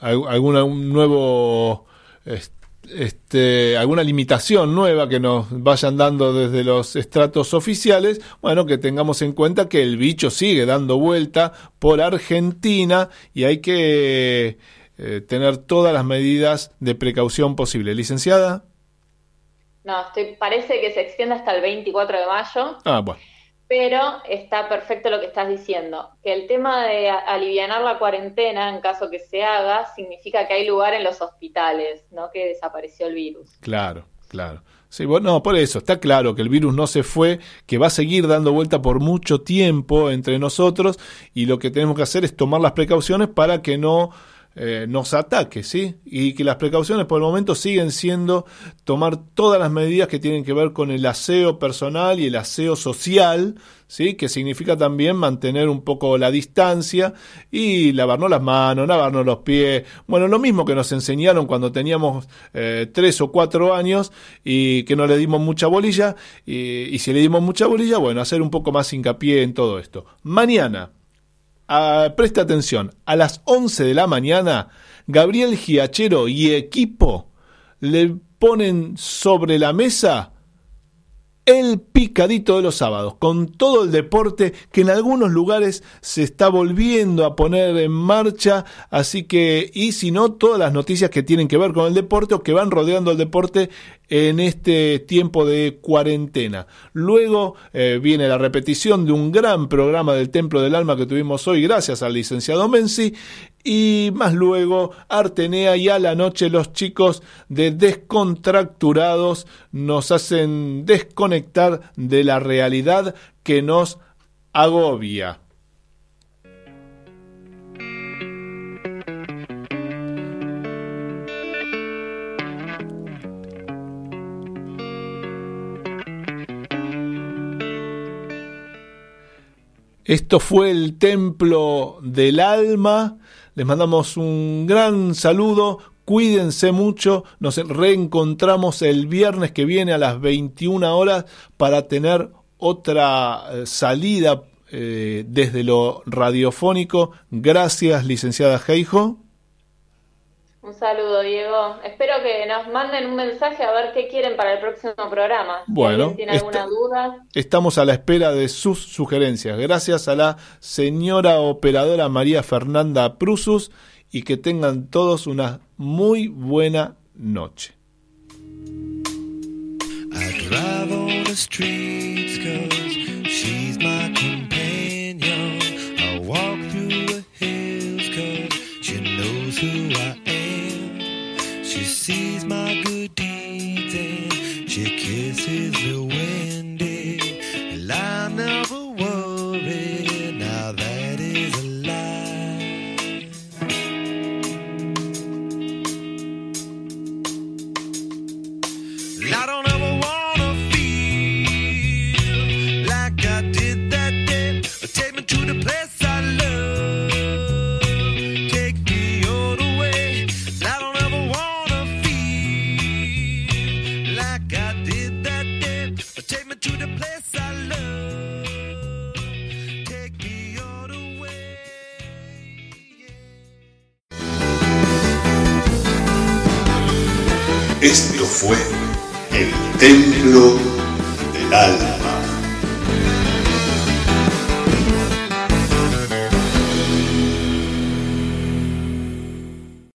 al- alguna, un nuevo, est- este, alguna limitación nueva que nos vayan dando desde los estratos oficiales, bueno, que tengamos en cuenta que el bicho sigue dando vuelta por Argentina y hay que eh, tener todas las medidas de precaución posible. Licenciada.
No, estoy, parece que se extiende hasta el 24 de mayo,
Ah, bueno.
Pero está perfecto lo que estás diciendo. Que el tema de a- alivianar la cuarentena, en caso que se haga, significa que hay lugar en los hospitales, no que desapareció el virus.
Claro, claro. Sí, bueno, no, por eso, está claro que el virus no se fue, que va a seguir dando vuelta por mucho tiempo entre nosotros y lo que tenemos que hacer es tomar las precauciones para que no eh, nos ataque, ¿sí? Y que las precauciones por el momento siguen siendo tomar todas las medidas que tienen que ver con el aseo personal y el aseo social, ¿sí? Que significa también mantener un poco la distancia y lavarnos las manos, lavarnos los pies. Bueno, lo mismo que nos enseñaron cuando teníamos eh, tres o cuatro años y que no le dimos mucha bolilla. Y, y si le dimos mucha bolilla, bueno, hacer un poco más hincapié en todo esto. Mañana, Ah, preste atención, a las 11 de la mañana, Gabriel Giachero y equipo le ponen sobre la mesa el picadito de los sábados, con todo el deporte que en algunos lugares se está volviendo a poner en marcha, así que, y si no, todas las noticias que tienen que ver con el deporte o que van rodeando el deporte en este tiempo de cuarentena. Luego eh, viene la repetición de un gran programa del Templo del Alma que tuvimos hoy gracias al licenciado Menzi y más luego Artenea y a la noche los chicos de Descontracturados nos hacen desconectar de la realidad que nos agobia. Esto fue el Templo del Alma. Les mandamos un gran saludo. Cuídense mucho. Nos reencontramos el viernes que viene a las 21 horas para tener otra eh, salida eh, desde lo radiofónico. Gracias, licenciada Geijo.
Un saludo, Diego. Espero que nos manden un mensaje a ver qué quieren para el próximo programa.
Bueno,
alguien tiene alguna
esta-
duda,
Estamos a la espera de sus sugerencias. Gracias a la señora operadora María Fernanda Prusus y que tengan todos una muy buena noche.
I sees my good deeds
fue el Templo del Alma.